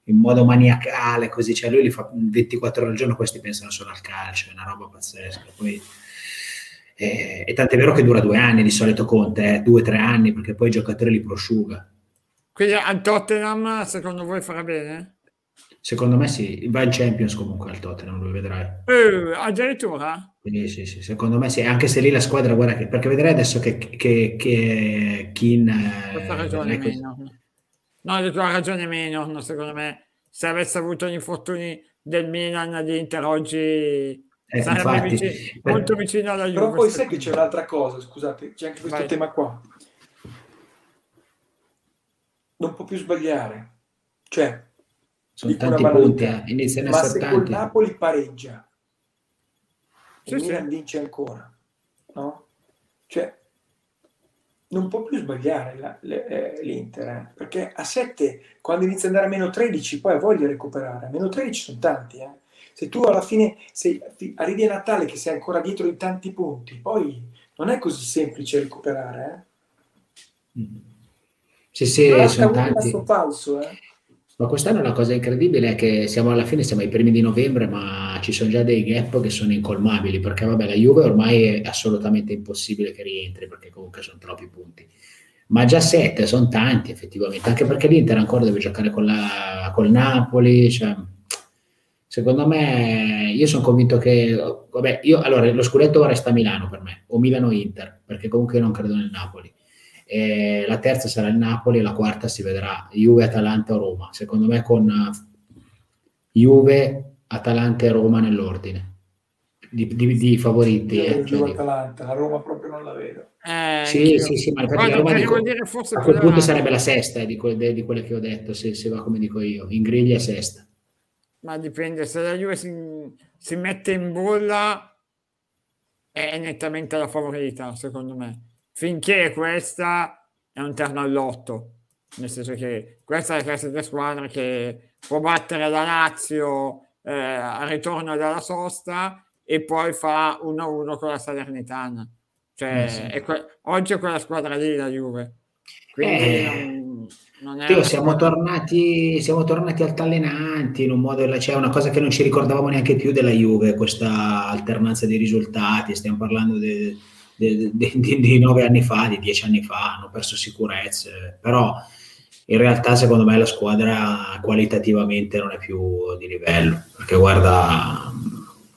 [SPEAKER 2] in modo maniacale, così, cioè lui li fa 24 ore al giorno, questi pensano solo al calcio, è una roba pazzesca. Poi, eh, e tant'è vero che dura due anni di solito Conte, eh, due o tre anni, perché poi i giocatori li prosciuga.
[SPEAKER 1] Quindi al Tottenham secondo voi farà bene?
[SPEAKER 2] Secondo me sì, va in Champions comunque al Tottenham, lo vedrai.
[SPEAKER 1] Eh, addirittura?
[SPEAKER 2] Quindi sì, sì, secondo me sì, anche se lì la squadra, guarda che, perché vedrai adesso che, che, che Kin...
[SPEAKER 1] Ha ragione meno. No, ha ragione meno, secondo me. Se avesse avuto gli infortuni del Milan di Inter oggi eh, sarebbe infatti, vicino, per... molto vicino alla Juve.
[SPEAKER 3] Però poi sai che c'è un'altra cosa, scusate, c'è anche questo Vai. tema qua non può più sbagliare. Cioè,
[SPEAKER 2] sono tanti punti, eh. iniziano
[SPEAKER 3] ma se tanti. col Napoli pareggia, sì, il Milan vince ancora, no? Cioè, non può più sbagliare la, le, eh, l'Inter, eh? perché a 7, quando inizia ad andare a meno 13, poi ha voglia di recuperare. A meno 13 sono tanti, eh? Se tu alla fine sei, arrivi a Natale che sei ancora dietro in tanti punti, poi non è così semplice recuperare. Eh?
[SPEAKER 2] Mm. Sì, sì, sono tanti.
[SPEAKER 3] Falso, eh?
[SPEAKER 2] Ma quest'anno la cosa incredibile è che siamo alla fine, siamo ai primi di novembre, ma ci sono già dei gap che sono incolmabili, perché vabbè, la Juve ormai è assolutamente impossibile che rientri, perché comunque sono troppi punti. Ma già sette sono tanti effettivamente, anche perché l'Inter ancora deve giocare con la, col Napoli, cioè, secondo me, io sono convinto che, vabbè, io, allora, lo scudetto resta a Milano per me, o Milano-Inter, perché comunque io non credo nel Napoli e la terza sarà il Napoli e la quarta si vedrà Juve, Atalanta o Roma. Secondo me con eh, Juve, Atalanta e Roma nell'ordine di, di, di favoriti.
[SPEAKER 3] Io eh, cioè, Atalanta, la Roma proprio non la vedo.
[SPEAKER 2] Eh, sì, sì, sì, ma infatti Roma dico, dire forse a quel punto sarebbe la sesta eh, di, que- di, quelle che ho detto, se, se, va come dico io, in griglia sesta.
[SPEAKER 1] Ma dipende, se la Juve si, si mette in bolla è nettamente la favorita, secondo me finché questa è un terno all'otto, nel senso che questa è la classica squadra che può battere la Lazio eh, al ritorno dalla sosta e poi fa 1-1 con la Salernitana. Cioè, eh sì. è que- oggi è quella squadra lì la Juve. Quindi eh. non,
[SPEAKER 2] non Teo, siamo, tornati, siamo tornati altalenanti in un modo, c'è cioè una cosa che non ci ricordavamo neanche più della Juve, questa alternanza di risultati, stiamo parlando di di, di, di nove anni fa, di dieci anni fa, hanno perso sicurezze, però in realtà secondo me la squadra qualitativamente non è più di livello, perché guarda,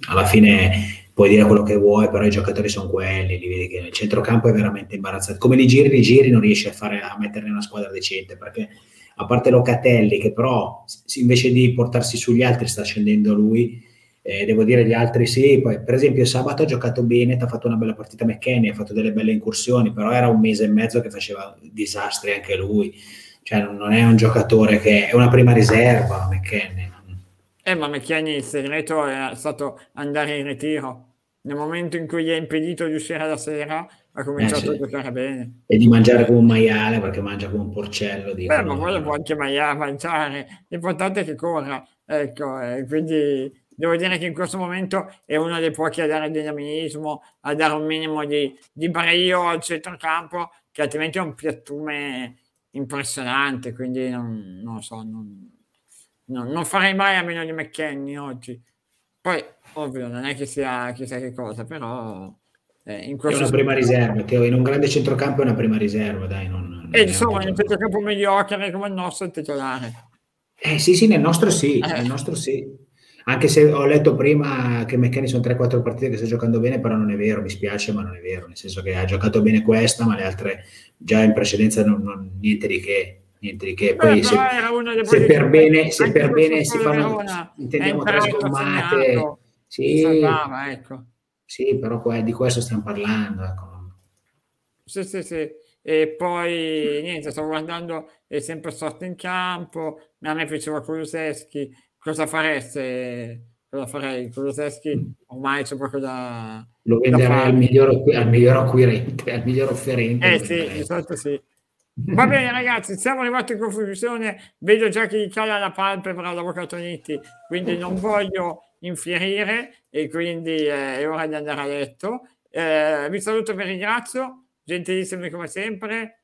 [SPEAKER 2] alla fine puoi dire quello che vuoi, però i giocatori sono quelli, li vedi che il centrocampo è veramente imbarazzante. Come li giri, li giri, non riesci a, fare, a mettere una squadra decente, perché a parte Locatelli, che però invece di portarsi sugli altri sta scendendo lui, eh, devo dire gli altri sì, poi per esempio sabato ha giocato bene, ha fatto una bella partita McKenny, ha fatto delle belle incursioni, però era un mese e mezzo che faceva disastri anche lui, cioè non è un giocatore che è una prima riserva McKenny.
[SPEAKER 1] Eh ma McKenny il segreto è stato andare in ritiro, nel momento in cui gli è impedito di uscire la sera ha cominciato eh, sì. a giocare bene.
[SPEAKER 2] E di mangiare come un maiale perché mangia come un porcello.
[SPEAKER 1] Beh, ma quello può anche mangiare, l'importante è che corra, ecco, eh, quindi devo dire che in questo momento è uno dei pochi a dare dinamismo, a dare un minimo di, di brio al centrocampo, che altrimenti è un piattume impressionante, quindi non, non so, non, non, non, farei mai a meno di McKenny oggi. Poi, ovvio, non è che sia chissà che cosa, però eh, in
[SPEAKER 2] è una prima riserva, Teo, in un grande centrocampo è una prima riserva, dai. Non,
[SPEAKER 1] e insomma, in un centrocampo mediocre come il nostro è titolare.
[SPEAKER 2] Eh sì, sì, nel nostro sì, eh. nel nostro sì. Anche se ho letto prima che McKenny sono 3-4 partite che sta giocando bene, però non è vero, mi spiace, ma non è vero, nel senso che ha giocato bene questa, ma le altre già in precedenza non, non niente di che. Niente di che. Poi Beh, se, se per bene, se per bene si fanno, intendiamo tre sgommate, sì, salvava, ecco. sì, però di questo stiamo parlando. Ecco.
[SPEAKER 1] Sì, sì, sì. E poi niente, sto guardando, è sempre sorto in campo. A me piaceva Kuluseschi, cosa fareste? Cosa farei? Kuluseschi ormai c'è proprio da...
[SPEAKER 2] Lo venderei al miglior, al miglior acquirente, al miglior offerente.
[SPEAKER 1] Eh sì, di solito sì. Va bene ragazzi, siamo arrivati in conclusione, vedo già che gli cala la palpebra l'avvocato Nitti, quindi non voglio infierire e quindi eh, è ora di andare a letto. Eh, vi saluto e vi ringrazio, gentilissimi come sempre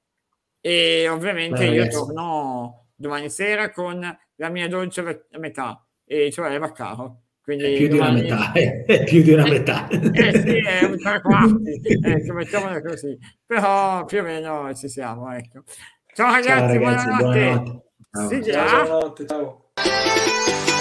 [SPEAKER 1] e ovviamente Beh, io torno domani sera con la mia dolce metà, e cioè Eva Caro. Quindi
[SPEAKER 2] è più domani... di una metà, è più di una [LAUGHS] metà.
[SPEAKER 1] eh sì, è un tre [LAUGHS] quarti, ecco, mettiamola così. Però più o meno ci siamo, ecco. Ciao ragazzi, ciao, ragazzi buonanotte. buonanotte. Ciao.
[SPEAKER 3] Ciao, buonanotte, ciao.